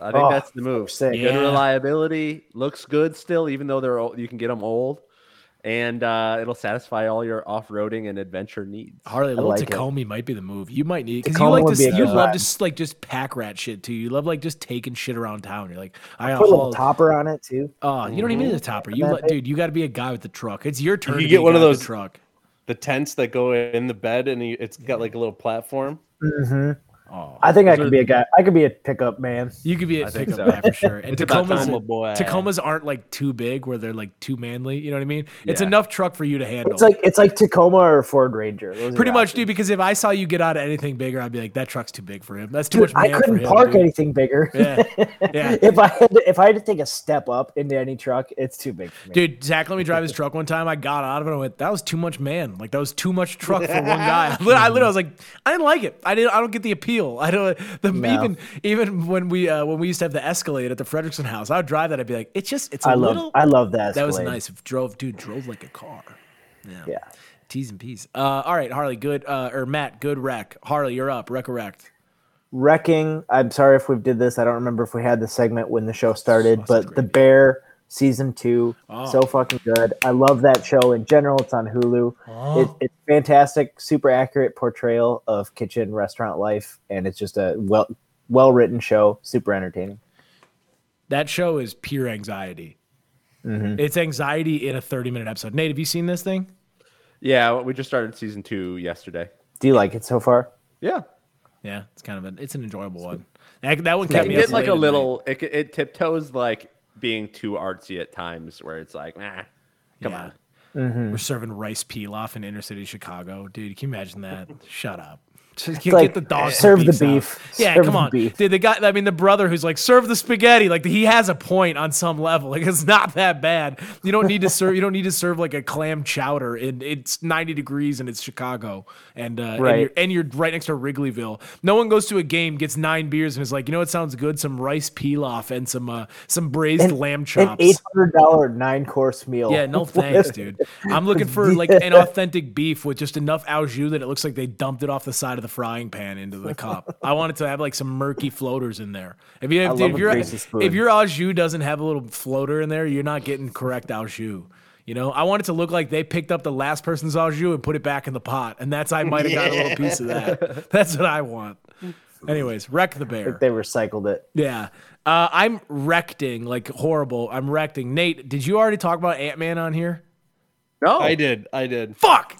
I think Oh, that's the move. sick. Good Yeah. reliability, looks good still, even though they're old, you can get them old, and uh, it'll satisfy all your off-roading and adventure needs. Harley, a little like it. Tacoma might be the move. You might need because you like to be a you love ride. to like just pack rat shit too. You love like just taking shit around town. You're like, I got Put a a little topper on it too. Oh, you don't even need a topper. You That let, dude, you got to be a guy with the truck. It's your turn. You to get be one of guy with those- truck. the tents that go in the bed and it's got like a little platform. Mm-hmm. Oh, I think I could be a guy. I could be a pickup man. You could be a pickup so. guy for sure. And (laughs) Tacomas, time. Oh, boy. Tacomas aren't like too big where they're like too manly. You know what I mean? It's Yeah. enough truck for you to handle. It's like it's like Tacoma or Ford Ranger. Those Pretty much, options. dude. Because if I saw you get out of anything bigger, I'd be like, that truck's too big for him. That's too Dude, much. I man for couldn't him, park dude. anything bigger. Yeah, (laughs) yeah. if I had to, if I had to take a step up into any truck, it's too big for me. Dude, Zach let me drive his truck one time. I got out of it and I went, that was too much man. Like that was too much truck for one guy. (laughs) I lit- I literally was like, I didn't like it. I didn't I don't get the appeal. I don't the No. even even when we uh when we used to have the Escalade at the Frederickson house, I would drive that, I'd be like, it's just it's a I love little I love that. that was nice. Drove dude, drove like a car. Yeah. Yeah. T's and P's. Uh all right, Harley, good uh or Matt, good wreck. Harley, you're up. Wreck wrecked. Wrecking. I'm sorry if we did this. I don't remember if we had the segment when the show started, Sausage but The. Bear season two, Oh. so fucking good. I love that show in general. It's on Hulu. Oh. It, it's fantastic, super accurate portrayal of kitchen restaurant life, and it's just a well well written show, super entertaining. That show is pure anxiety. Mm-hmm. It's anxiety in a 30 minute episode. Nate, have you seen this thing? Yeah, we just started season two yesterday. Do you like it so far? Yeah, Yeah, it's kind of an it's an enjoyable one. That, that one kept it me get up like a little. It, it tiptoes like being too artsy at times, where it's like, nah, come Yeah. on. Mm-hmm. We're serving rice pilaf in inner city Chicago, dude. Can you imagine that? (laughs) Shut up. Just get, like, get the dog. serve the beef. Yeah, Serve come the on, beef. dude. The guy, I mean, the brother who's like, serve the spaghetti. Like he has a point on some level. Like it's not that bad. You don't need to serve. You don't need to serve like a clam chowder. And it's ninety degrees and it's Chicago, and uh, and, you're, and you're right next to Wrigleyville. No one goes to a game, gets nine beers, and is like, you know what sounds good? Some rice pilaf and some uh, some braised lamb chops. An eight hundred dollar nine course meal. Yeah, no (laughs) thanks, dude. I'm looking for like (laughs) an authentic beef with just enough au jus that it looks like they dumped it off the side of the frying pan into the cup. I want it to have like some murky floaters in there. If you I if, love if your greasy if your au jus doesn't have a little floater in there, you're not getting correct au jus. You know, I want it to look like they picked up the last person's au jus and put it back in the pot, and that's I might have got a little piece of that. (laughs) That's what I want. Anyways, wreck the bear. They recycled it. Yeah. Uh, I'm recting like horrible. I'm recting. Nate, did you already talk about Ant Man on here? No, I did. I did. Fuck.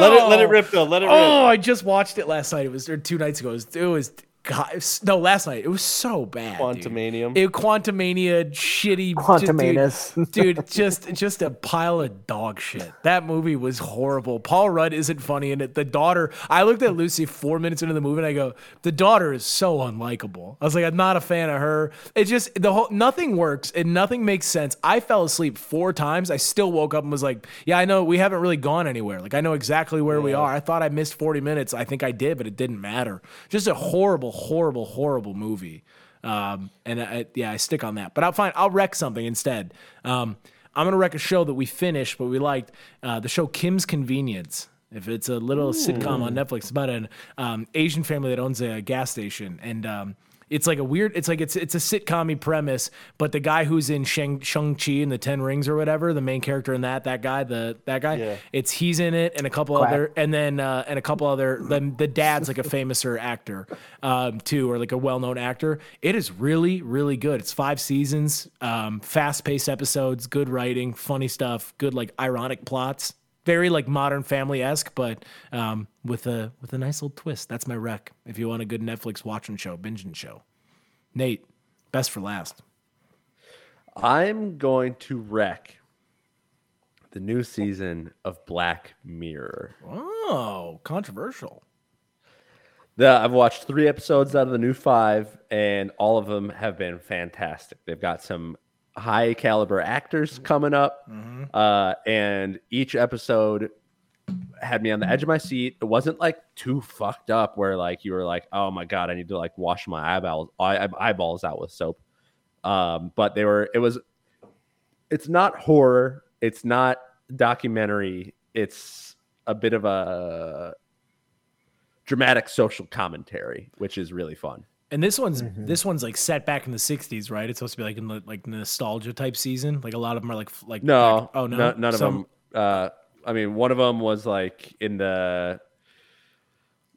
Let it let it Oh. rip though. Let it Oh, rip. I just watched it last night. It was or two nights ago. It was, it was God, it was- no last night. It was so bad. dude. Quantumanium. It Quantumania, shitty Quantumanus. dude, dude, just just a pile of dog shit. That movie was horrible. Paul Rudd isn't funny in it. The daughter. I looked at Lucy four minutes into the movie and I go, the daughter is so unlikable. I was like, I'm not a fan of her. It just the whole nothing works and nothing makes sense. I fell asleep four times. I still woke up and was like, yeah, I know we haven't really gone anywhere. Like I know exactly where we are. I thought I missed 40 minutes. I think I did, but it didn't matter. Just a horrible, horrible, horrible movie. Um, and I, yeah, I stick on that. But I'll find I'll wreck something instead. Um, I'm gonna wreck a show that we finished, but we liked uh, the show Kim's Convenience. If it's a little sitcom on Netflix, about an um, Asian family that owns a gas station, and um, it's like a weird. It's like it's it's a sitcom premise, but the guy who's in Shang Shang Chi in the Ten Rings or whatever, the main character in that, that guy, the that guy, Yeah. it's he's in it, and a couple Quack. other, and then uh, and a couple other. then the dad's like a famouser actor um, too, or like a well-known actor. It is really, really good. It's five seasons, um, fast-paced episodes, good writing, funny stuff, good like ironic plots. Very like Modern Family esque, but um, with a with a nice little twist. That's my rec. If you want a good Netflix watching show, binging show. Nate, best for last. I'm going to wreck the new season of Black Mirror. Oh, controversial. The, I've watched three episodes out of the new five, and all of them have been fantastic. They've got some high caliber actors coming up, uh, and each episode had me on the edge of my seat. It wasn't like too fucked up where like you were like, oh my god, I need to like wash my eyeballs eye, eyeballs out with soap. Um, but they were. It was. It's not horror. It's not documentary. It's a bit of a dramatic social commentary, which is really fun. And this one's this one's like set back in the '60s, right? It's supposed to be like in the like nostalgia type season. Like a lot of them are like like No, back- oh no, no- none of them. Uh, I mean, one of them was like in the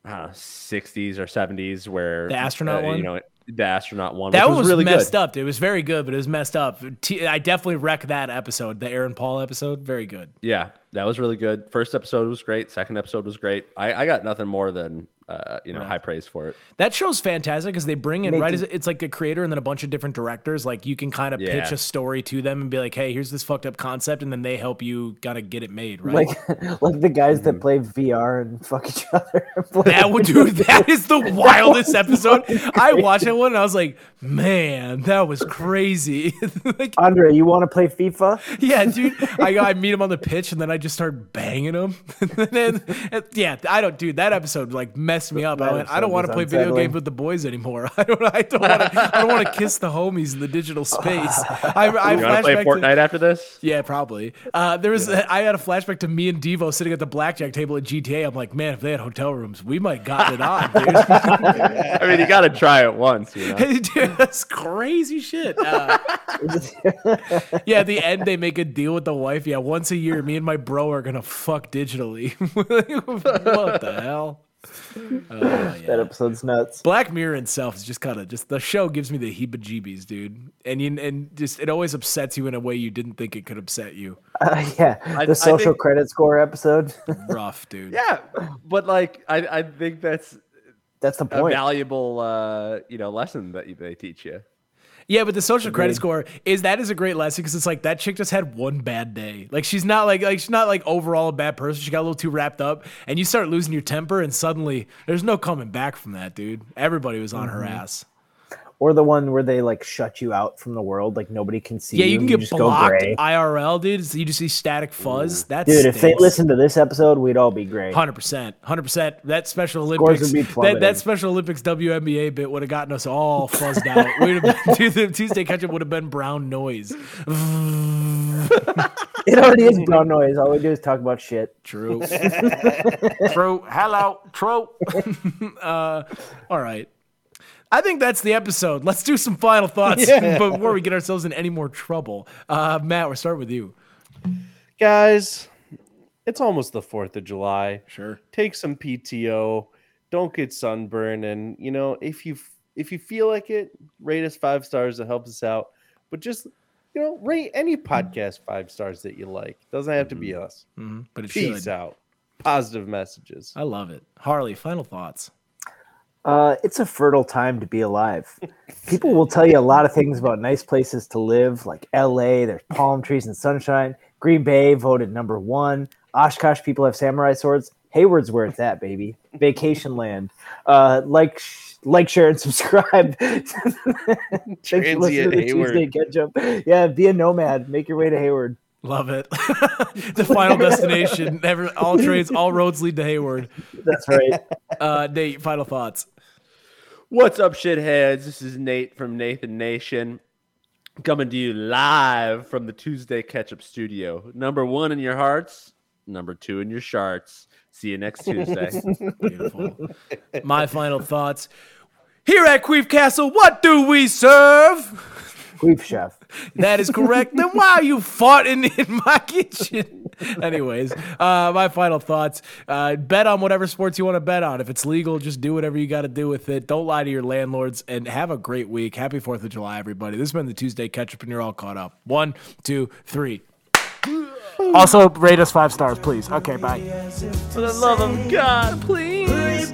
I don't know, 60s or 70s, where The astronaut uh, one? You know, the astronaut one. That one was, really messed good. up. It was very good, but it was messed up. T- I definitely wreck that episode, the Aaron Paul episode. Very good. Yeah, that was really good. First episode was great. Second episode was great. I, I got nothing more than uh, you know high praise for it. That show's fantastic because they bring in They right do- as it's like a creator and then a bunch of different directors. Like you can kind of pitch a story to them and be like, "Hey, here's this fucked up concept," and then they help you kind of get it made. Right? Like (laughs) like the guys that play VR and fuck each (laughs) other. that would dude. (laughs) That is the wildest episode. I watched that one and I was like, "Man, that was crazy." like, Andre, you want to play FIFA? yeah, dude. I I meet him on the pitch and then I just start banging him. and then, and- yeah, I don't, dude. That episode like messed me up. I went, I don't want to was play video unsettling. games with the boys anymore. (laughs) I don't, I don't want to, I don't want to kiss the homies in the digital space. I, (laughs) I You want to play flashback to- Fortnite after this? yeah, probably. Uh, there was I had a flashback to me and Devo sitting at the blackjack table at GTA. I'm like, man, if they had hotel rooms, we might gotten it on, dude. (laughs) I mean, you got to try it once. You know? dude, that's crazy shit. Uh, yeah, at the end they make a deal with the wife. Yeah, once a year, me and my bro are gonna fuck digitally. what the hell? (laughs) That yeah. episode's nuts. Black Mirror itself is just kind of just the show gives me the heebie-jeebies, dude, and you and just it always upsets you in a way you didn't think it could upset you. (laughs) Uh, yeah, I the social think- credit score episode. (laughs) Rough, dude. Yeah, but like I, I think that's That's the a point. valuable uh, you know lesson that they teach you. Yeah, but the social credit score is that is a great lesson because it's like that chick just had one bad day. Like she's not like like she's not like overall a bad person. She got a little too wrapped up, and you start losing your temper, and suddenly there's no coming back from that, dude. Everybody was on her Mm-hmm. ass. Or the one where they like shut you out from the world, like nobody can see Yeah, you. you can and get just go blocked gray. IRL, dude. So you just see static fuzz. That's Dude, if they listened to this episode, we'd all be great. Hundred percent, hundred percent. That Special Olympics, would be that, that Special Olympics WNBA bit would have gotten us all fuzzed out. We'd have been, (laughs) dude, the Tuesday Ketchup would have been brown noise. (laughs) It already is brown noise. All we do is talk about shit. True. (laughs) True. Hello. True. uh, all right. I think that's the episode. Let's do some final thoughts (laughs) (laughs) before we get ourselves in any more trouble. Uh, Matt, we'll start with you. Guys, it's almost the 4th of July. Sure. Take some PTO. Don't get sunburned. And, you know, if you if you feel like it, rate us five stars. It helps us out. But just, you know, rate any podcast five stars that you like. Doesn't have to be us. hmm But it Peace should. out. Positive messages. I love it. Harley, final thoughts. Uh, it's a fertile time to be alive. People will tell you a lot of things about nice places to live, like LA, there's palm trees and sunshine. Green Bay voted number one. Oshkosh people have samurai swords. Hayward's where it's at, baby. Vacation land. Uh, like, sh- like, share, and subscribe. (laughs) Thanks for listening Transient to the Hayward. Tuesday Ketchup. Yeah, be a nomad. Make your way to Hayward. Love it. (laughs) the final destination. Never, all trains, all roads lead to Hayward. That's right. Uh, Nate, final thoughts. What's up, shitheads? This is Nate from Nathan Nation, coming to you live from the Tuesday Ketchup Studio. Number one in your hearts, number two in your sharts. See you next Tuesday. (laughs) Beautiful. (laughs) My final thoughts. Here at Queef Castle, what do we serve? (laughs) Queef chef. (laughs) That is correct. then why are you farting (laughs) in my kitchen? Anyways, uh, my final thoughts. Uh, bet on whatever sports you want to bet on. If it's legal, just do whatever you got to do with it. Don't lie to your landlords and have a great week. Happy 4th of July, everybody. This has been the Tuesday Ketchup, and you're all caught up. One, two, three. Also, rate us five stars, please. Okay, bye. For the love of God, please.